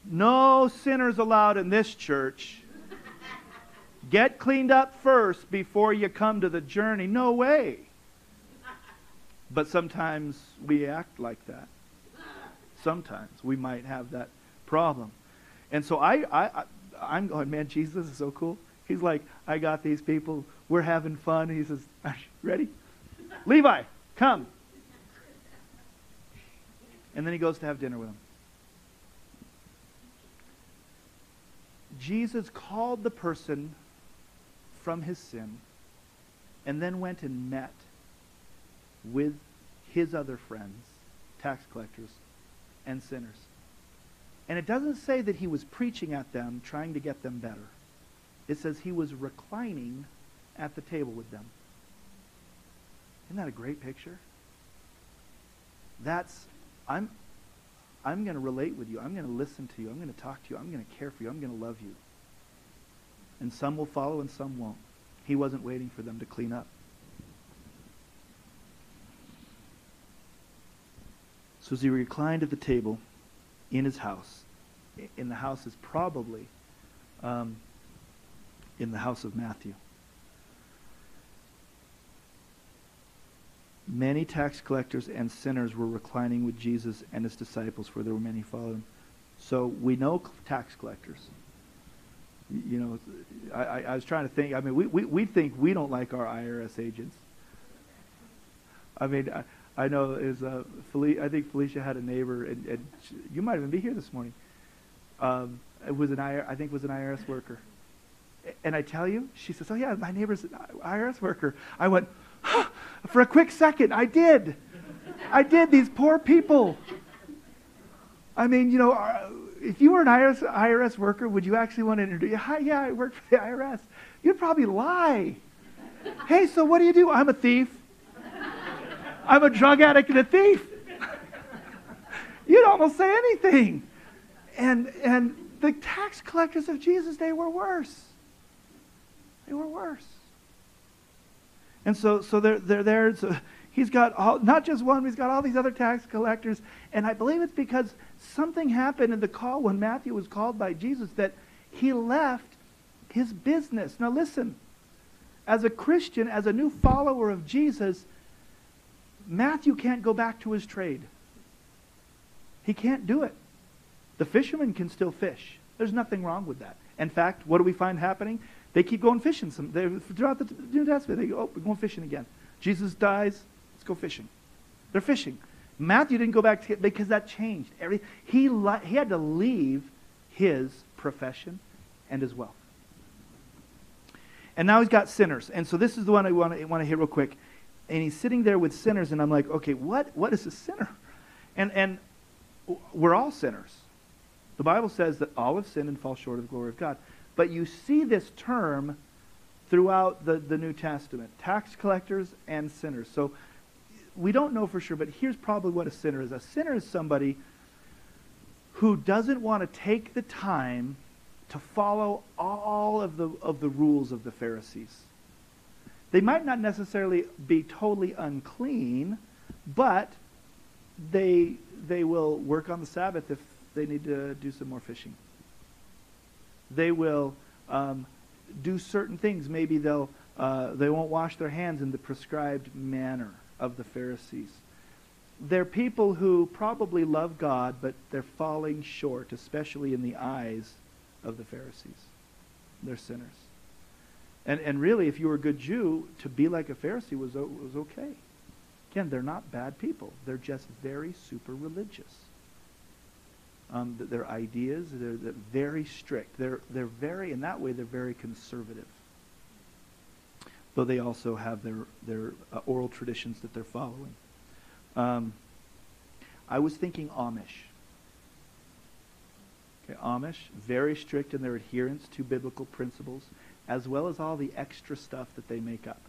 No sinners allowed in this church. Get cleaned up first before you come to the journey. No way. But sometimes we act like that. Sometimes we might have that problem. And so I, I, I am going, man, Jesus is so cool. He's like, I got these people. We're having fun. He says, Are you ready? Levi, come. And then he goes to have dinner with them. Jesus called the person from his sin and then went and met with his other friends, tax collectors, and sinners. And it doesn't say that he was preaching at them, trying to get them better. It says he was reclining at the table with them. Isn't that a great picture? That's, I'm, I'm going to relate with you. I'm going to listen to you. I'm going to talk to you. I'm going to care for you. I'm going to love you. And some will follow and some won't. He wasn't waiting for them to clean up. So as he reclined at the table in his house, in the house is probably um, in the house of Matthew. Many tax collectors and sinners were reclining with Jesus and his disciples, for there were many following. So we know tax collectors. you know, I, I, was trying to think. I mean, we, we, we think we don't like our IRS agents. I mean, I, I know is uh, Felicia, I think Felicia had a neighbor, and, and she, you might even be here this morning. Um, it was an IR, I think was an IRS worker, and I tell you, she says, "Oh yeah, my neighbor's an IRS worker." I went, for a quick second, I did, I did. These poor people. I mean, you know, uh, if you were an IRS, IRS worker, would you actually want to introduce? Hi, yeah, I work for the IRS. You'd probably lie. hey, so what do you do? I'm a thief. I'm a drug addict and a thief. You'd almost say anything. And and the tax collectors of Jesus, they were worse. They were worse. And so so they're they're there. So he's got all, not just one, he's got all these other tax collectors. And I believe it's because something happened in the call when Matthew was called by Jesus that he left his business. Now listen, as a Christian, as a new follower of Jesus, Matthew can't go back to his trade. He can't do it. The fishermen can still fish. There's nothing wrong with that. In fact, what do we find happening? They keep going fishing. Some they, throughout the New Testament, they go, "Oh, we're going fishing again." Jesus dies. Let's go fishing. They're fishing. Matthew didn't go back to because that changed. Every he li- he had to leave his profession and his wealth. And now he's got sinners. And so this is the one I want to, hit real quick. And he's sitting there with sinners, and I'm like, okay, what, what is a sinner? And, and we're all sinners. The Bible says that all have sinned and fall short of the glory of God. But you see this term throughout the, the New Testament tax collectors and sinners. So we don't know for sure, but here's probably what a sinner is. A sinner is somebody who doesn't want to take the time to follow all of the, of the rules of the Pharisees. They might not necessarily be totally unclean, but they, they will work on the Sabbath if they need to do some more fishing. They will um, do certain things. Maybe they'll, uh, they won't wash their hands in the prescribed manner of the Pharisees. They're people who probably love God, but they're falling short, especially in the eyes of the Pharisees. They're sinners. And, and really, if you were a good Jew, to be like a Pharisee was, was okay. Again, they're not bad people. They're just very super religious. Um, their ideas, they're, they're very strict. They're, they're very, in that way, they're very conservative. Though they also have their, their uh, oral traditions that they're following. Um, I was thinking Amish. Okay, Amish, very strict in their adherence to biblical principles, as well as all the extra stuff that they make up.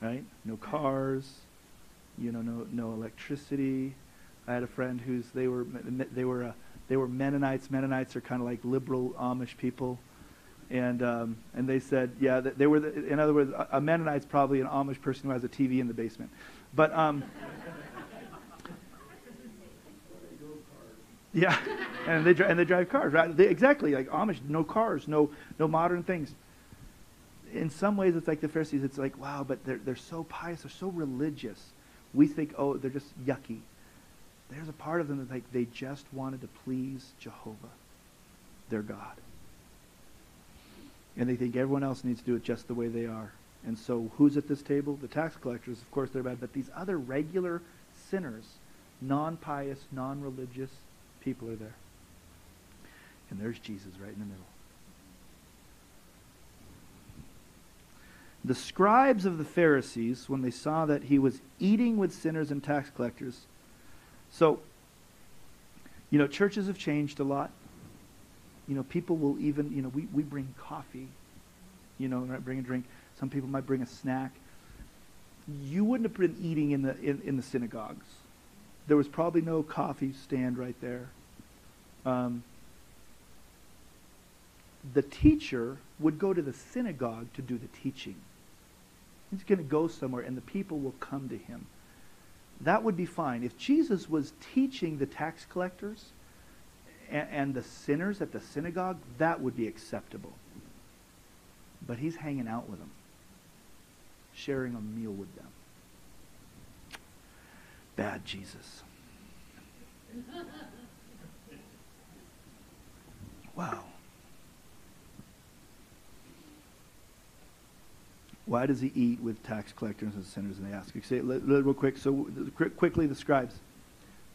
Right? No cars, you know, no no electricity. I had a friend who's they were they were uh, they were Mennonites. Mennonites are kind of like liberal Amish people, and um, and they said, yeah, that they were. The, in other words, a, Mennonite's probably an Amish person who has a TV in the basement, but. Um, Yeah, and they and they drive cars, right? They, exactly, like Amish, no cars, no no modern things. In some ways, it's like the Pharisees. It's like, wow, but they're they're so pious, they're so religious. We think, oh, they're just yucky. There's a part of them that like they just wanted to please Jehovah, their God, and they think everyone else needs to do it just the way they are. And so, who's at this table? The tax collectors, of course, they're bad, but these other regular sinners, non-pious, non-religious people are there. And there's Jesus right in the middle. The scribes of the Pharisees, when they saw that he was eating with sinners and tax collectors, so, you know, churches have changed a lot. You know, people will even, you know, we, we bring coffee, you know, right, bring a drink. Some people might bring a snack. You wouldn't have been eating in the, in, in the synagogues. There was probably no coffee stand right there. Um, the teacher would go to the synagogue to do the teaching. He's going to go somewhere, and the people will come to him. That would be fine. If Jesus was teaching the tax collectors and, and the sinners at the synagogue, that would be acceptable. But he's hanging out with them, sharing a meal with them. Bad Jesus. Wow. Why does he eat with tax collectors and sinners? And they ask. You say real quick. So quickly, the scribes.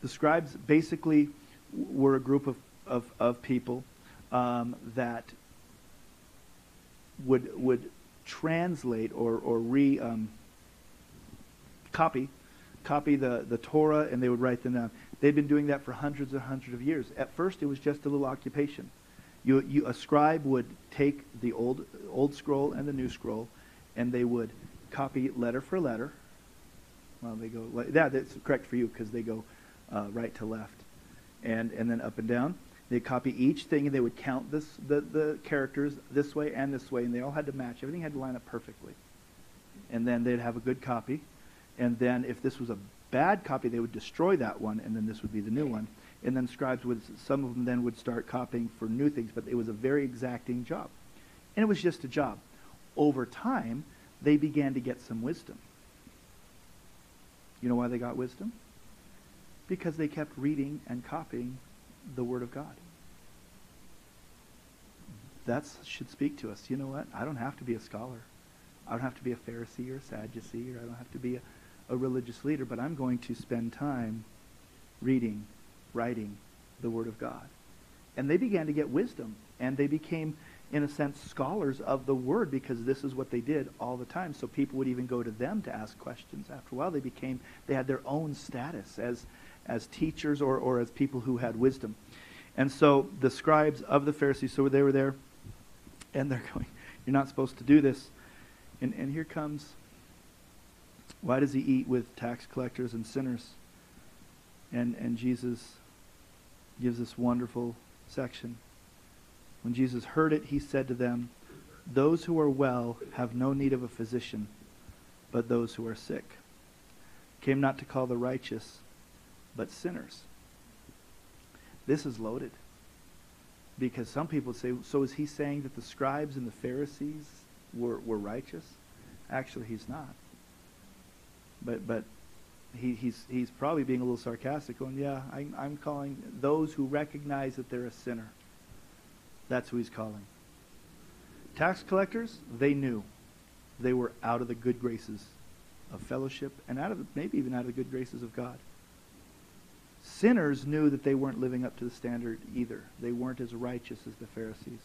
The scribes basically were a group of, of, of people um, that would would translate or or re um, copy copy the, the Torah and they would write them down. They'd been doing that for hundreds and hundreds of years. At first, it was just a little occupation. You, you, a scribe would take the old, old scroll and the new scroll, and they would copy letter for letter. Well, they go, like, yeah, that's correct for you because they go uh, right to left, and, and then up and down. They copy each thing, and they would count this, the, the characters this way and this way, and they all had to match. Everything had to line up perfectly. And then they'd have a good copy, and then if this was a bad copy, they would destroy that one, and then this would be the new one. And then scribes would, some of them then would start copying for new things, but it was a very exacting job. And it was just a job. Over time, they began to get some wisdom. You know why they got wisdom? Because they kept reading and copying the Word of God. That should speak to us. You know what? I don't have to be a scholar. I don't have to be a Pharisee or a Sadducee, or I don't have to be a, a religious leader, but I'm going to spend time reading, writing the Word of God. And they began to get wisdom, and they became, in a sense, scholars of the Word because this is what they did all the time. So people would even go to them to ask questions. After a while, they became, they had their own status as, as teachers or, or as people who had wisdom. And so the scribes of the Pharisees, so they were there, and they're going, You're not supposed to do this. And, and here comes, why does he eat with tax collectors and sinners? And, and Jesus gives this wonderful section. When Jesus heard it, he said to them, Those who are well have no need of a physician, but those who are sick. Came not to call the righteous, but sinners. This is loaded. Because some people say, so is he saying that the scribes and the Pharisees were, were righteous? Actually, he's not. But, but he, he's, he's probably being a little sarcastic, going, yeah, I, I'm calling those who recognize that they're a sinner. That's who he's calling. Tax collectors, they knew they were out of the good graces of fellowship and out of maybe even out of the good graces of God. Sinners knew that they weren't living up to the standard either. They weren't as righteous as the Pharisees.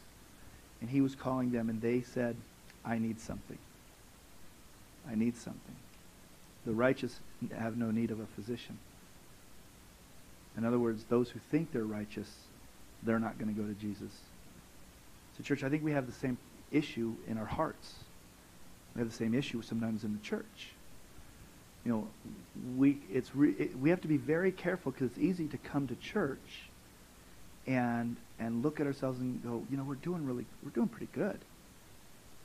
And he was calling them, and they said, I need something. I need something. The righteous have no need of a physician. In other words, those who think they're righteous, they're not going to go to Jesus. So, church, I think we have the same issue in our hearts. We have the same issue sometimes in the church. You know, we it's re, it, we have to be very careful because it's easy to come to church and and look at ourselves and go, you know, we're doing really we're doing pretty good.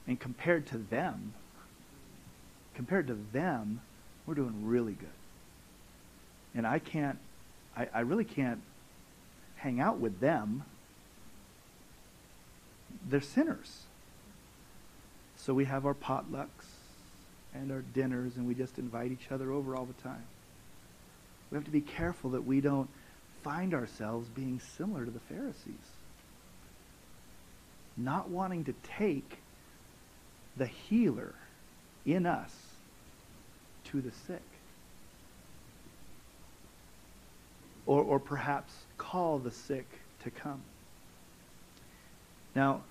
And compared to them, compared to them, we're doing really good. And I can't, I, I really can't hang out with them. They're sinners. So we have our potlucks and our dinners, and we just invite each other over all the time. We have to be careful that we don't find ourselves being similar to the Pharisees. Not wanting to take the healer in us to the sick. Or, or perhaps call the sick to come. Now,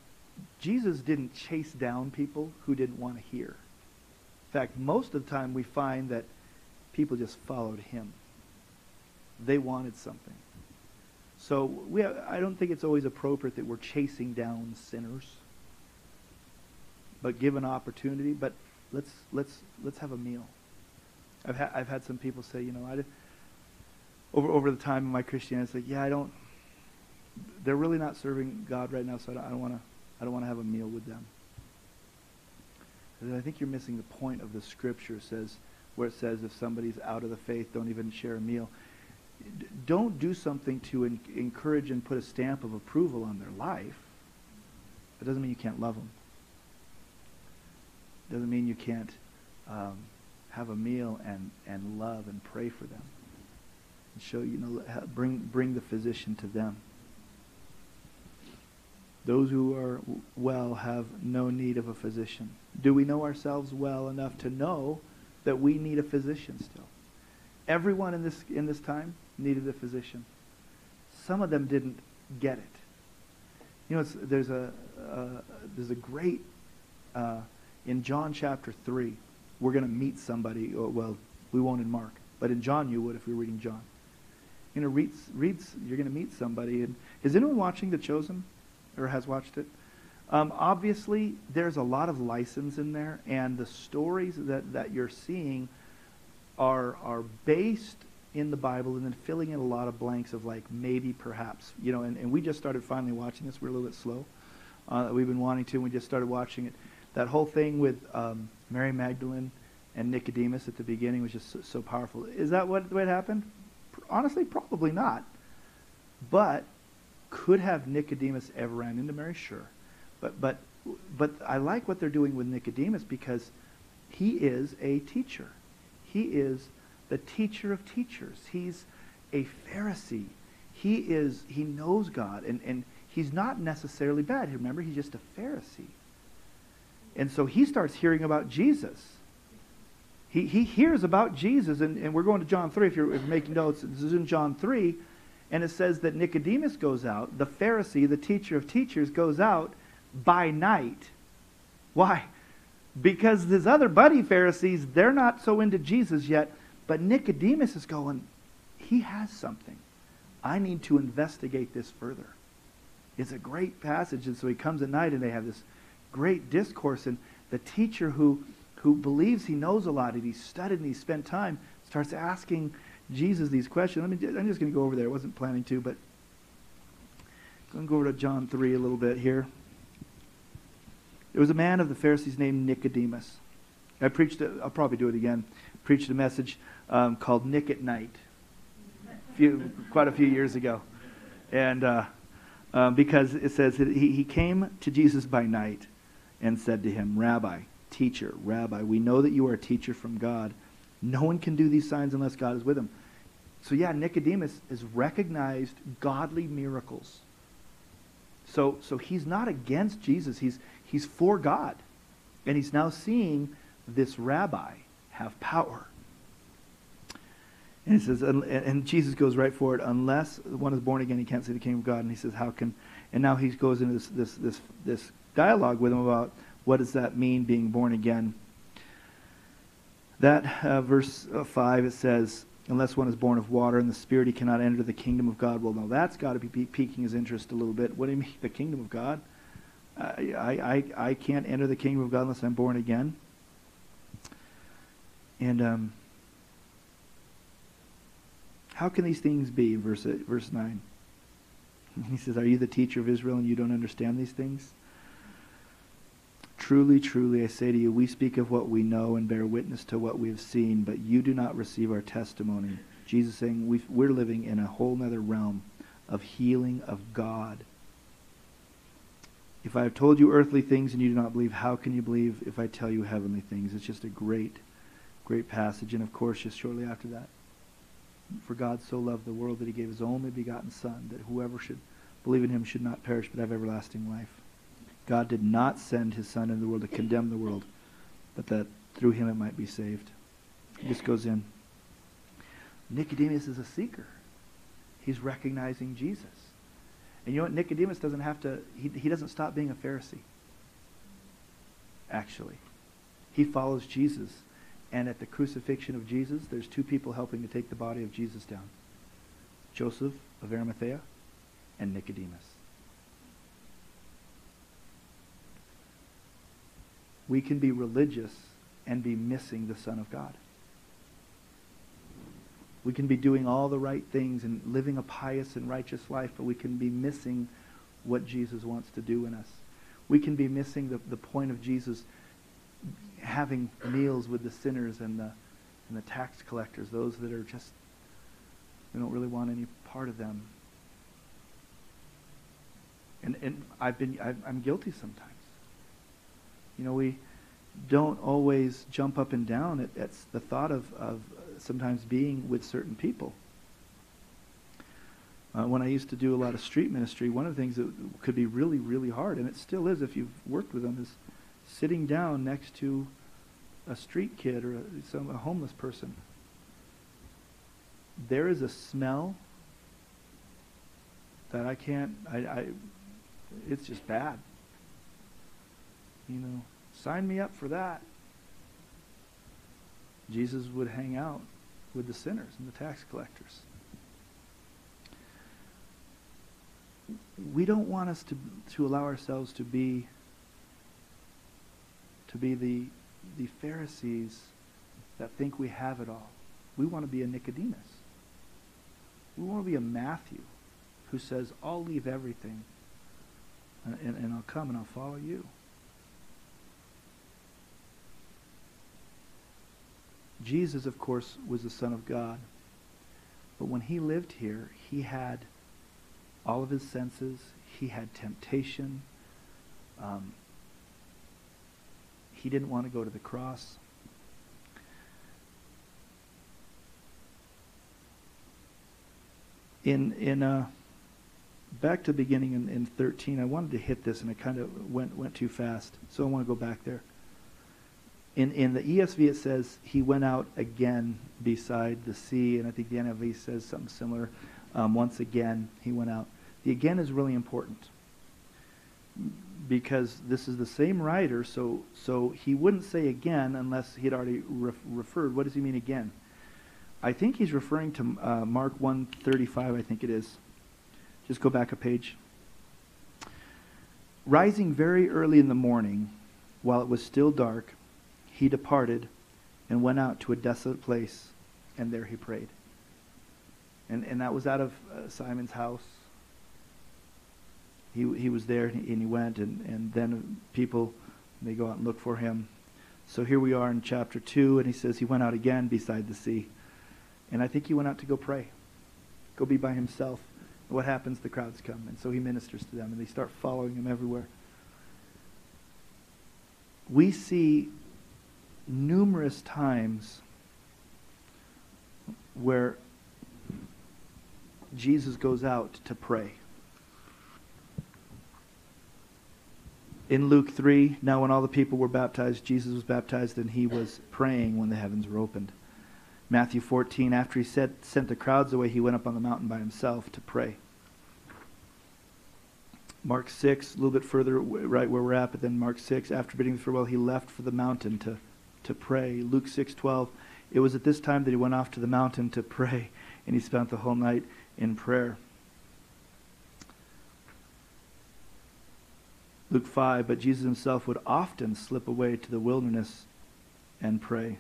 Jesus didn't chase down people who didn't want to hear. In fact, most of the time we find that people just followed him. They wanted something. So we have, I don't think it's always appropriate that we're chasing down sinners. But give an opportunity, but let's let's let's have a meal. I've had I've had some people say, you know, I over over the time of my Christianity, it's like, yeah, I don't. They're really not serving God right now, so I don't, want to. I don't want to have a meal with them. And I think you're missing the point of the scripture says where it says if somebody's out of the faith, don't even share a meal. D- don't do something to en- encourage and put a stamp of approval on their life. It doesn't mean you can't love them. It Doesn't mean you can't um, have a meal and, and love and pray for them. And show, you know, bring, bring the physician to them. Those who are well have no need of a physician. Do we know ourselves well enough to know that we need a physician still? Everyone in this in this time needed a physician. Some of them didn't get it. You know, there's a uh, there's a great uh, in John chapter three. We're going to meet somebody. oh, Well, we won't in Mark, but in John you would if were reading John. You know, reads reads. You're going to meet somebody. And is anyone watching The Chosen, or has watched it? Um, obviously, there's a lot of license in there, and the stories that, that you're seeing are are based in the Bible and then filling in a lot of blanks of like maybe, perhaps, you know. And, and we just started finally watching this. We're a little bit slow. Uh, we've been wanting to. and We just started watching it. That whole thing with um, Mary Magdalene and Nicodemus at the beginning was just so, so powerful. Is that what what happened? Honestly, probably not. But could have Nicodemus ever ran into Mary? Sure. But but but I like what they're doing with Nicodemus because he is a teacher. He is the teacher of teachers. He's a Pharisee. He is he knows God and, and he's not necessarily bad. Remember, he's just a Pharisee. And so he starts hearing about Jesus. He, he hears about Jesus, and, and we're going to John 3 if you're, if you're making notes. This is in John 3, and it says that Nicodemus goes out, the Pharisee, the teacher of teachers, goes out by night. Why? Because his other buddy Pharisees, they're not so into Jesus yet, but Nicodemus is going, he has something. I need to investigate this further. It's a great passage, and so he comes at night and they have this great discourse, and the teacher who who believes he knows a lot and he's studied and he's spent time starts asking Jesus these questions. Let me, I'm just going to go over there. I wasn't planning to, but I'm going to go over to John 3 a little bit here. There was a man of the Pharisees named Nicodemus. I preached, i I'll probably do it again, preached a message um, called Nick at Night a few, quite a few years ago. And uh, um, because it says that he, he came to Jesus by night and said to him, Rabbi, teacher, rabbi, we know that you are a teacher from God. No one can do these signs unless God is with him. So, yeah, Nicodemus has recognized godly miracles. So, so he's not against Jesus, he's, he's for God. And he's now seeing this rabbi have power. And he says, and, Jesus goes right for it. Unless one is born again, he can't see the kingdom of God. And he says, how can? And now he goes into this this this this dialogue with him about what does that mean, being born again. That uh, verse uh, five it says, unless one is born of water and the Spirit, he cannot enter the kingdom of God. Well, no, that's got to be piquing his interest a little bit. What do you mean, the kingdom of God? I, I, I can't enter the kingdom of God unless I'm born again. And um, how can these things be? Verse verse nine. He says, "Are you the teacher of Israel and you don't understand these things?" Truly, truly, I say to you, we speak of what we know and bear witness to what we have seen, but you do not receive our testimony. Jesus saying we we're living in a whole other realm of healing of God. If I have told you earthly things and you do not believe, how can you believe if I tell you heavenly things? It's just a great, great passage. And of course, just shortly after that, for God so loved the world that he gave his only begotten Son, that whoever should believe in him should not perish but have everlasting life. God did not send his Son into the world to condemn the world, but that through him it might be saved. He just goes in. Nicodemus is a seeker. He's recognizing Jesus. And you know what? Nicodemus doesn't have to, he, he doesn't stop being a Pharisee. Actually, he follows Jesus. And at the crucifixion of Jesus, there's two people helping to take the body of Jesus down Joseph of Arimathea and Nicodemus. We can be religious and be missing the Son of God. We can be doing all the right things and living a pious and righteous life, but we can be missing what Jesus wants to do in us. We can be missing the, the point of Jesus having meals with the sinners and the, and the tax collectors, those that are just, we don't really want any part of them. And, and I've been, i I'm guilty sometimes. You know, we don't always jump up and down at, at the thought of, of sometimes being with certain people. Uh, when I used to do a lot of street ministry, one of the things that could be really, really hard, and it still is if you've worked with them, is sitting down next to a street kid or a, some a homeless person. There is a smell that I can't. I, I it's just bad. You know, sign me up for that. Jesus would hang out with the sinners and the tax collectors. We don't want us to to allow ourselves to be to be the the Pharisees that think we have it all. We want to be a Nicodemus. We want to be a Matthew who says, I'll leave everything and, and, and I'll come and I'll follow you. Jesus, of course, was the Son of God. But when he lived here, he had all of his senses. He had temptation. Um, he didn't want to go to the cross. In in uh, back to the beginning in, in 13, I wanted to hit this and it kind of went went too fast, so I want to go back there. In in the ESV it says he went out again beside the sea, and I think the NIV says something similar. Um, once again, he went out. The again is really important because this is the same writer, so so he wouldn't say again unless he'd already ref- referred. What does he mean again? I think he's referring to uh, Mark 135, I think it is. Just go back a page. Rising very early in the morning, while it was still dark, he departed and went out to a desolate place, and there he prayed. And, and that was out of uh, Simon's house. He, he was there and he, and he went, and, and then people, they go out and look for him. So here we are in chapter 2, and he says he went out again beside the sea. And I think he went out to go pray, go be by himself. What happens? The crowds come. And so he ministers to them, and they start following him everywhere. We see numerous times where Jesus goes out to pray. In Luke 3, now when all the people were baptized, Jesus was baptized, and he was praying when the heavens were opened. Matthew 14, after he said, sent the crowds away, he went up on the mountain by himself to pray. Mark 6, a little bit further, right where we're at, but then Mark 6, after bidding farewell, he left for the mountain to, to pray. Luke 6, 12, it was at this time that he went off to the mountain to pray, and he spent the whole night in prayer. Luke 5, but Jesus himself would often slip away to the wilderness and pray.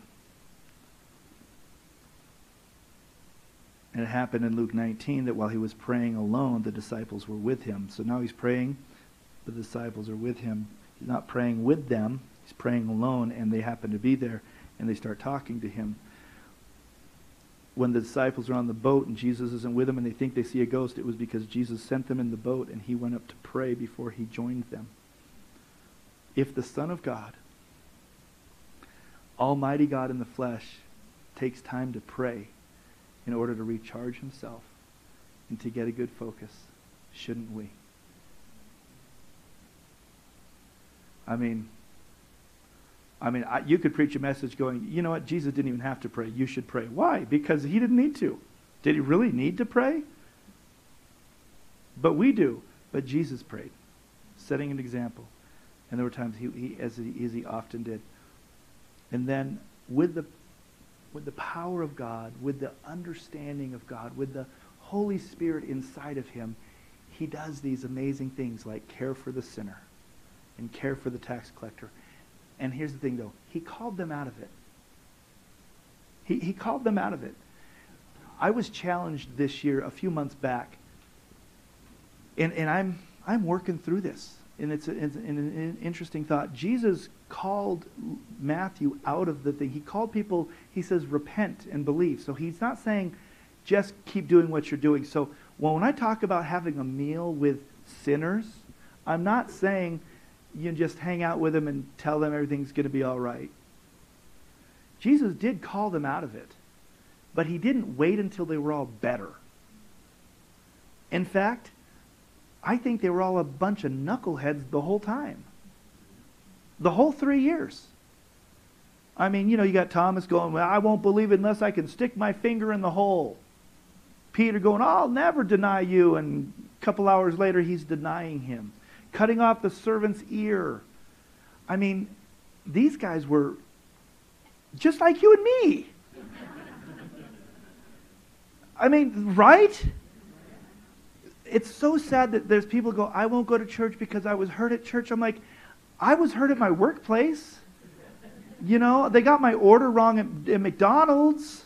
And it happened in Luke 19 that while he was praying alone, the disciples were with him. So now he's praying, the disciples are with him. He's not praying with them, he's praying alone, and they happen to be there, and they start talking to him. When the disciples are on the boat and Jesus isn't with them and they think they see a ghost, it was because Jesus sent them in the boat and he went up to pray before he joined them. If the Son of God, Almighty God in the flesh, takes time to pray, in order to recharge himself and to get a good focus, shouldn't we? I mean, I mean, I, you could preach a message going, you know what, Jesus didn't even have to pray. You should pray. Why? Because he didn't need to. Did he really need to pray? But we do. But Jesus prayed, setting an example. And there were times he, he as, he, as he often did. And then with the with the power of God, with the understanding of God, with the Holy Spirit inside of him, he does these amazing things like care for the sinner and care for the tax collector. And here's the thing, though he called them out of it. He, he called them out of it. I was challenged this year, a few months back, and, and I'm, I'm working through this. And it's, a, it's an interesting thought. Jesus called Matthew out of the thing. He called people, he says, repent and believe. So he's not saying just keep doing what you're doing. So well, when I talk about having a meal with sinners, I'm not saying you just hang out with them and tell them everything's going to be all right. Jesus did call them out of it, but he didn't wait until they were all better. In fact, I think they were all a bunch of knuckleheads the whole time. The whole three years. I mean, you know, you got Thomas going, well, I won't believe it unless I can stick my finger in the hole. Peter going, I'll never deny you. And a couple hours later, he's denying him. Cutting off the servant's ear. I mean, these guys were just like you and me. I mean, right? It's so sad that there's people go, I won't go to church because I was hurt at church. I'm like, I was hurt at my workplace. You know, they got my order wrong at, at McDonald's.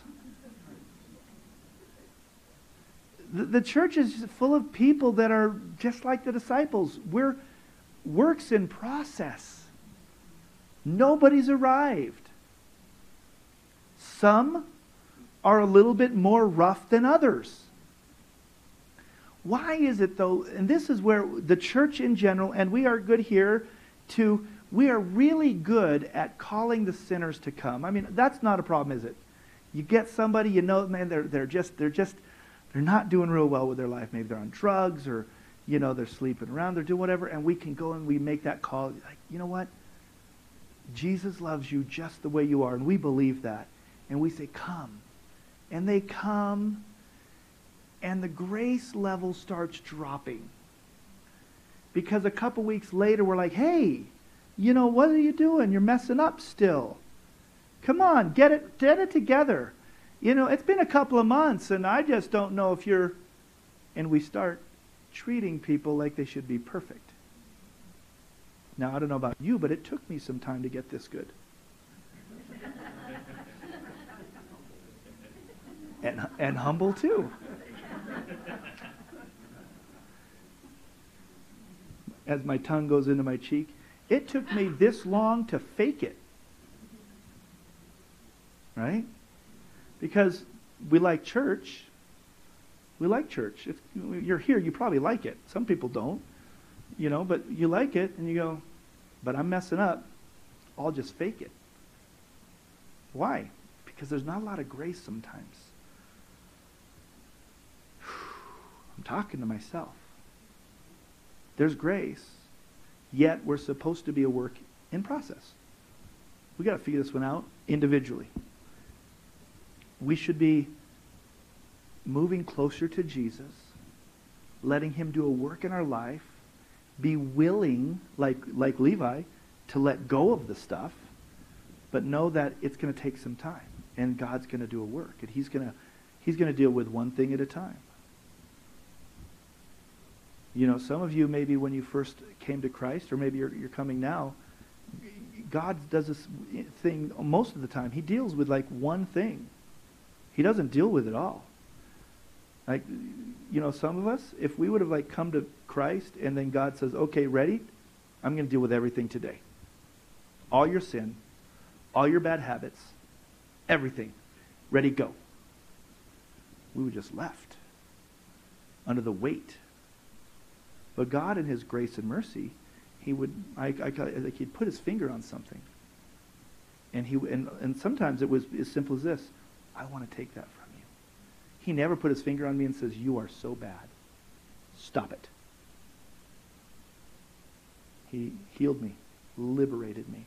The, church is full of people that are just like the disciples. We're works in process. Nobody's arrived. Some are a little bit more rough than others. Why is it though? And this is where the church in general, and we are good here to, we are really good at calling the sinners to come. I mean, that's not a problem, is it? You get somebody, you know, man, they're, they're just, they're just, they're not doing real well with their life. Maybe they're on drugs or, you know, they're sleeping around, they're doing whatever, and we can go and we make that call. Like, you know what? Jesus loves you just the way you are, and we believe that. And we say, come. And they come, and the grace level starts dropping. Because a couple weeks later, we're like, hey, you know, what are you doing? You're messing up still. Come on, get it, get it together. You know, it's been a couple of months, and I just don't know if you're. And we start treating people like they should be perfect. Now, I don't know about you, but it took me some time to get this good. and, and humble too. As my tongue goes into my cheek, it took me this long to fake it. Right? Because we like church. We like church. If you're here, you probably like it. Some people don't. You know, but you like it and you go, but I'm messing up. I'll just fake it. Why? Because there's not a lot of grace sometimes. I'm talking to myself. There's grace, yet we're supposed to be a work in process. We've got to figure this one out individually. We should be moving closer to Jesus, letting him do a work in our life, be willing, like, like Levi, to let go of the stuff, but know that it's going to take some time, and God's going to do a work, and he's going to, he's going to deal with one thing at a time. You know, some of you maybe when you first came to Christ, or maybe you're, you're coming now, God does this thing most of the time. He deals with like one thing. He doesn't deal with it all. Like, you know, some of us, if we would have like come to Christ and then God says, okay, ready? I'm going to deal with everything today. All your sin, all your bad habits, everything. Ready, go. We would just left under the weight. But God, in His grace and mercy, He would, I, I, like He'd put His finger on something. And, he, and, and sometimes it was as simple as this I want to take that from you. He never put His finger on me and says, You are so bad. Stop it. He healed me, liberated me.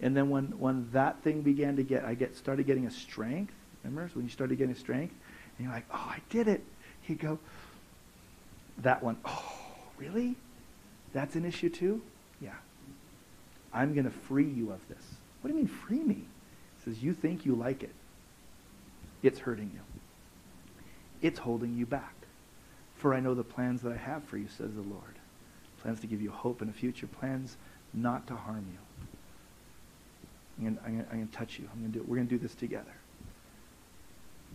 And then when, when that thing began to get, I get started getting a strength. Remember when you started getting a strength? And you're like, oh, I did it. You go, that one, oh, really? That's an issue too? Yeah. I'm going to free you of this. What do you mean free me? He says, you think you like it. It's hurting you. It's holding you back. For I know the plans that I have for you, says the Lord. Plans to give you hope and a future. Plans not to harm you. I'm going, to touch you. I'm to do. We're going to do this together.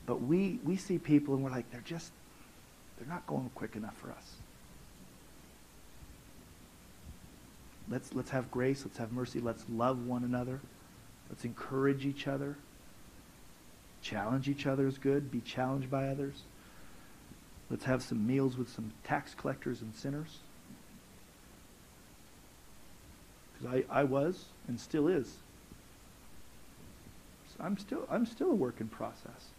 But we, we see people and we're like, they're just, they're not going quick enough for us. Let's, let's have grace. Let's have mercy. Let's love one another. Let's encourage each other. Challenge each other is good. Be challenged by others. Let's have some meals with some tax collectors and sinners. Because I, I was and still is. I'm still, I'm still a work in process.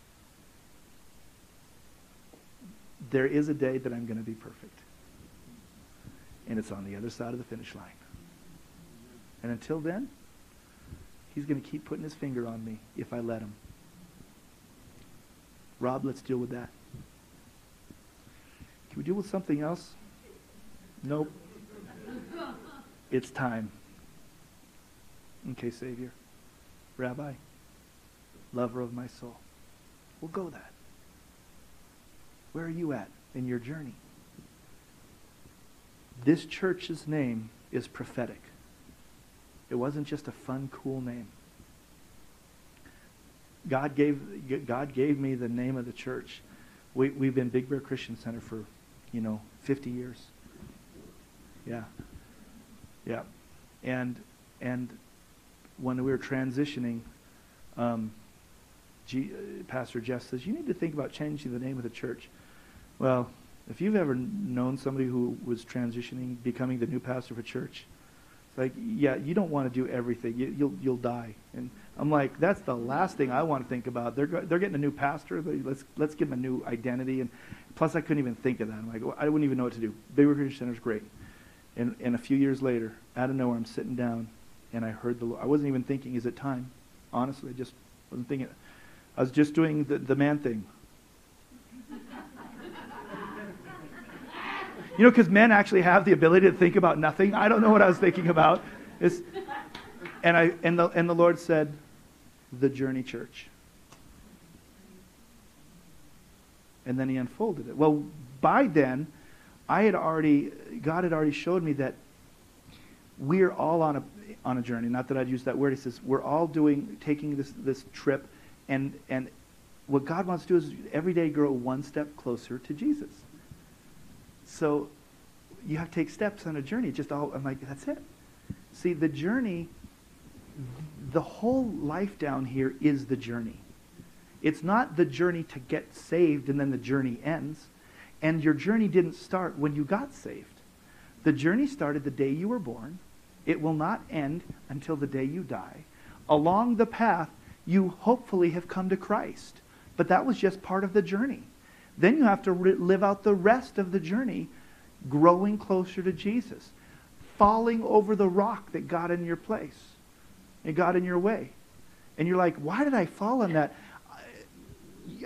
There is a day that I'm going to be perfect. And it's on the other side of the finish line. And until then, he's going to keep putting his finger on me if I let him. Rob, let's deal with that. Can we deal with something else? Nope. It's time. Okay, Savior. Rabbi, lover of my soul. We'll go that. Where are you at in your journey? This church's name is prophetic. It wasn't just a fun, cool name. God gave, God gave me the name of the church. We, we've been Big Bear Christian Center for, you know, 50 years. Yeah. Yeah. And, and when we were transitioning, um, G, Pastor Jeff says, you need to think about changing the name of the church. Well, if you've ever known somebody who was transitioning, becoming the new pastor of a church, it's like, yeah, you don't want to do everything. You, you'll you'll die. And I'm like, that's the last thing I want to think about. They're they're getting a new pastor. Let's let's give them a new identity. And plus, I couldn't even think of that. I'm like, I wouldn't even know what to do. Big River Christian Center is great. And and a few years later, out of nowhere, I'm sitting down, and I heard the. Lord. I wasn't even thinking, is it time? Honestly, I just wasn't thinking. I was just doing the, the man thing. You know, because men actually have the ability to think about nothing. I don't know what I was thinking about. It's, and, I, and, the, and the Lord said, the Journey Church. And then he unfolded it. Well, by then, I had already, God had already showed me that we're all on a, on a journey. Not that I'd use that word. He says, we're all doing, taking this, this trip. And, and what God wants to do is every day grow one step closer to Jesus. So you have to take steps on a journey. Just all, I'm like, that's it. See, the journey, the whole life down here is the journey. It's not the journey to get saved and then the journey ends. And your journey didn't start when you got saved. The journey started the day you were born. It will not end until the day you die. Along the path, you hopefully have come to Christ. But that was just part of the journey. Then you have to live out the rest of the journey, growing closer to Jesus, falling over the rock that got in your place and got in your way. And you're like, why did I fall on that?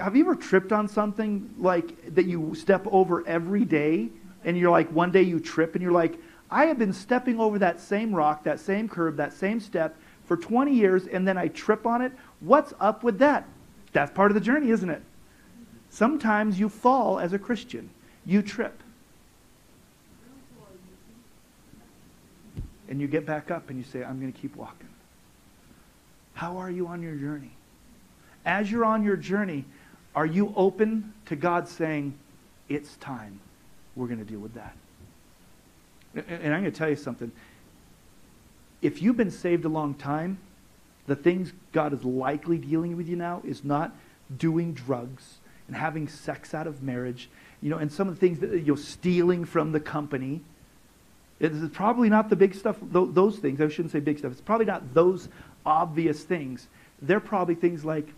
Have you ever tripped on something like that you step over every day? And you're like, one day you trip and you're like, I have been stepping over that same rock, that same curb, that same step for 20 years, and then I trip on it. What's up with that? That's part of the journey, isn't it? Sometimes you fall as a Christian. You trip. And you get back up and you say, I'm going to keep walking. How are you on your journey? As you're on your journey, are you open to God saying, It's time? We're going to deal with that. And I'm going to tell you something. If you've been saved a long time, the things God is likely dealing with you now is not doing drugs and having sex out of marriage, you know, and some of the things that you're stealing from the company. It's probably not the big stuff, those things. I shouldn't say big stuff. It's probably not those obvious things. They're probably things like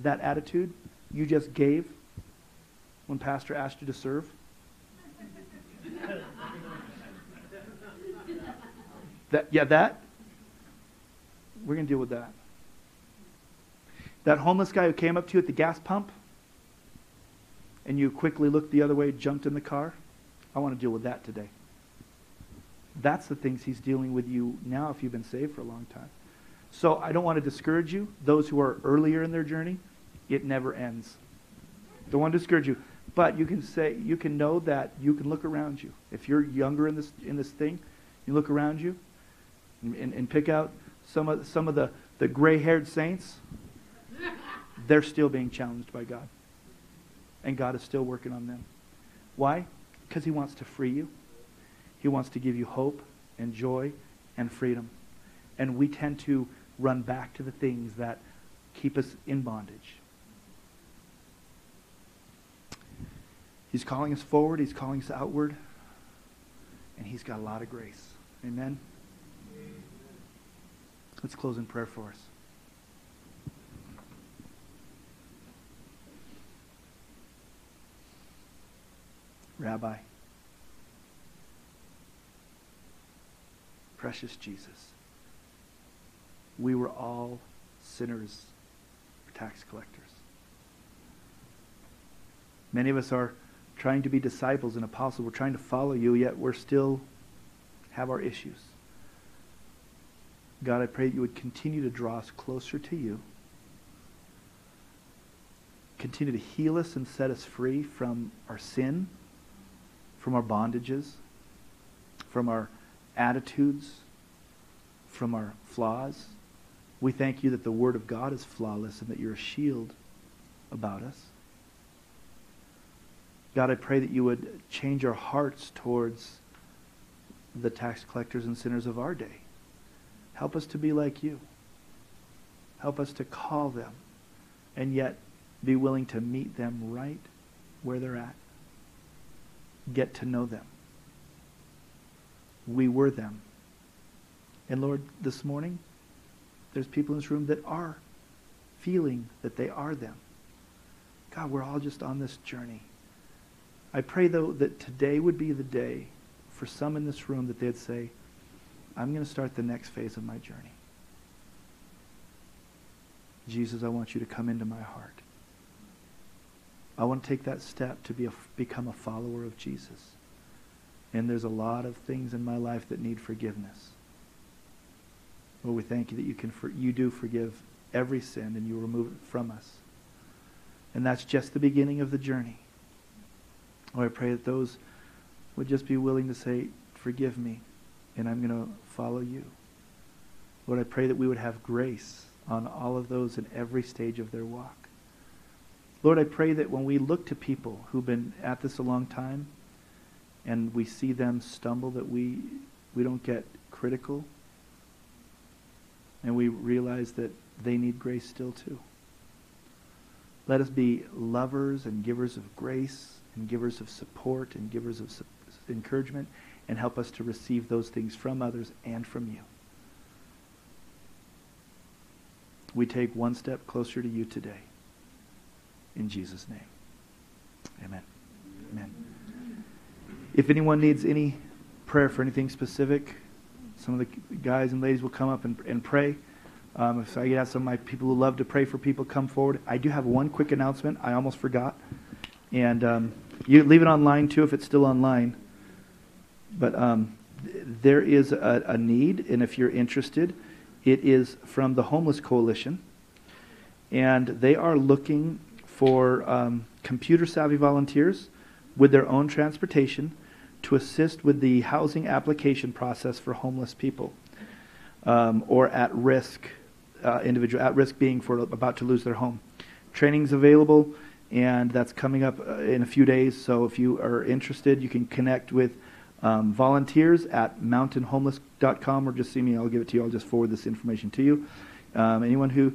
that attitude you just gave when Pastor asked you to serve. that, yeah, that. We're going to deal with that. That homeless guy who came up to you at the gas pump and you quickly looked the other way, jumped in the car. I want to deal with that today. That's the things he's dealing with you now if you've been saved for a long time. So I don't want to discourage you. Those who are earlier in their journey, it never ends. Don't want to discourage you. But you can say you can know that you can look around you. If you're younger in this in this thing, you look around you and, and, and pick out some of some of the, the gray haired saints. They're still being challenged by God and God is still working on them. Why? Because He wants to free you. He wants to give you hope and joy and freedom. And we tend to run back to the things that keep us in bondage. He's calling us forward, He's calling us outward, and He's got a lot of grace. Amen? Let's close in prayer for us. Rabbi, precious Jesus, we were all sinners, tax collectors. Many of us are trying to be disciples and apostles. We're trying to follow you, yet we're still have our issues. God, I pray that you would continue to draw us closer to you. Continue to heal us and set us free from our sin, from our bondages, from our attitudes, from our flaws. We thank you that the Word of God is flawless and that you're a shield about us. God, I pray that you would change our hearts towards the tax collectors and sinners of our day. Help us to be like you. Help us to call them and yet be willing to meet them right where they're at. Get to know them. We were them. And Lord, this morning, there's people in this room that are feeling that they are them. God, we're all just on this journey. I pray, though, that today would be the day for some in this room that they'd say, I'm going to start the next phase of my journey. Jesus, I want you to come into my heart. I want to take that step to be a, become a follower of Jesus. And there's a lot of things in my life that need forgiveness. Lord, we thank you that you can for, you do forgive every sin and you remove it from us. And that's just the beginning of the journey. Lord, I pray that those would just be willing to say, forgive me, and I'm going to follow you. Lord, I pray that we would have grace on all of those in every stage of their walk. Lord, I pray that when we look to people who've been at this a long time and we see them stumble, that we, we don't get critical and we realize that they need grace still too. Let us be lovers and givers of grace and givers of support and givers of encouragement and help us to receive those things from others and from you. We take one step closer to you today. In Jesus' name. Amen. Amen. If anyone needs any prayer for anything specific, some of the guys and ladies will come up and, and pray. Um, if I get out some of my people who love to pray for people come forward. I do have one quick announcement. I almost forgot. And um, you leave it online too if it's still online. But um, there is a, a need, and if you're interested, it is from the Homeless Coalition. And they are looking for um, computer savvy volunteers with their own transportation to assist with the housing application process for homeless people um, or at risk uh, individual at risk being for about to lose their home. Training's available, and that's coming up uh, in a few days. So if you are interested, you can connect with um, volunteers at mountainhomeless.com or just see me. I'll give it to you. I'll just forward this information to you. Um, anyone who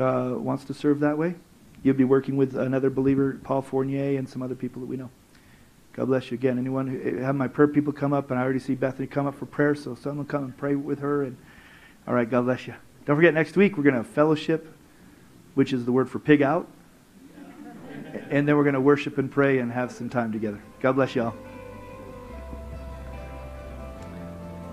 uh, wants to serve that way, you'll be working with another believer, Paul Fournier, and some other people that we know. God bless you again. Anyone who eh, have my prayer people come up, and I already see Bethany come up for prayer, so someone come and pray with her. And all right, God bless you. Don't forget, next week we're going to have fellowship, which is the word for pig out, and then we're going to worship and pray and have some time together. God bless you all.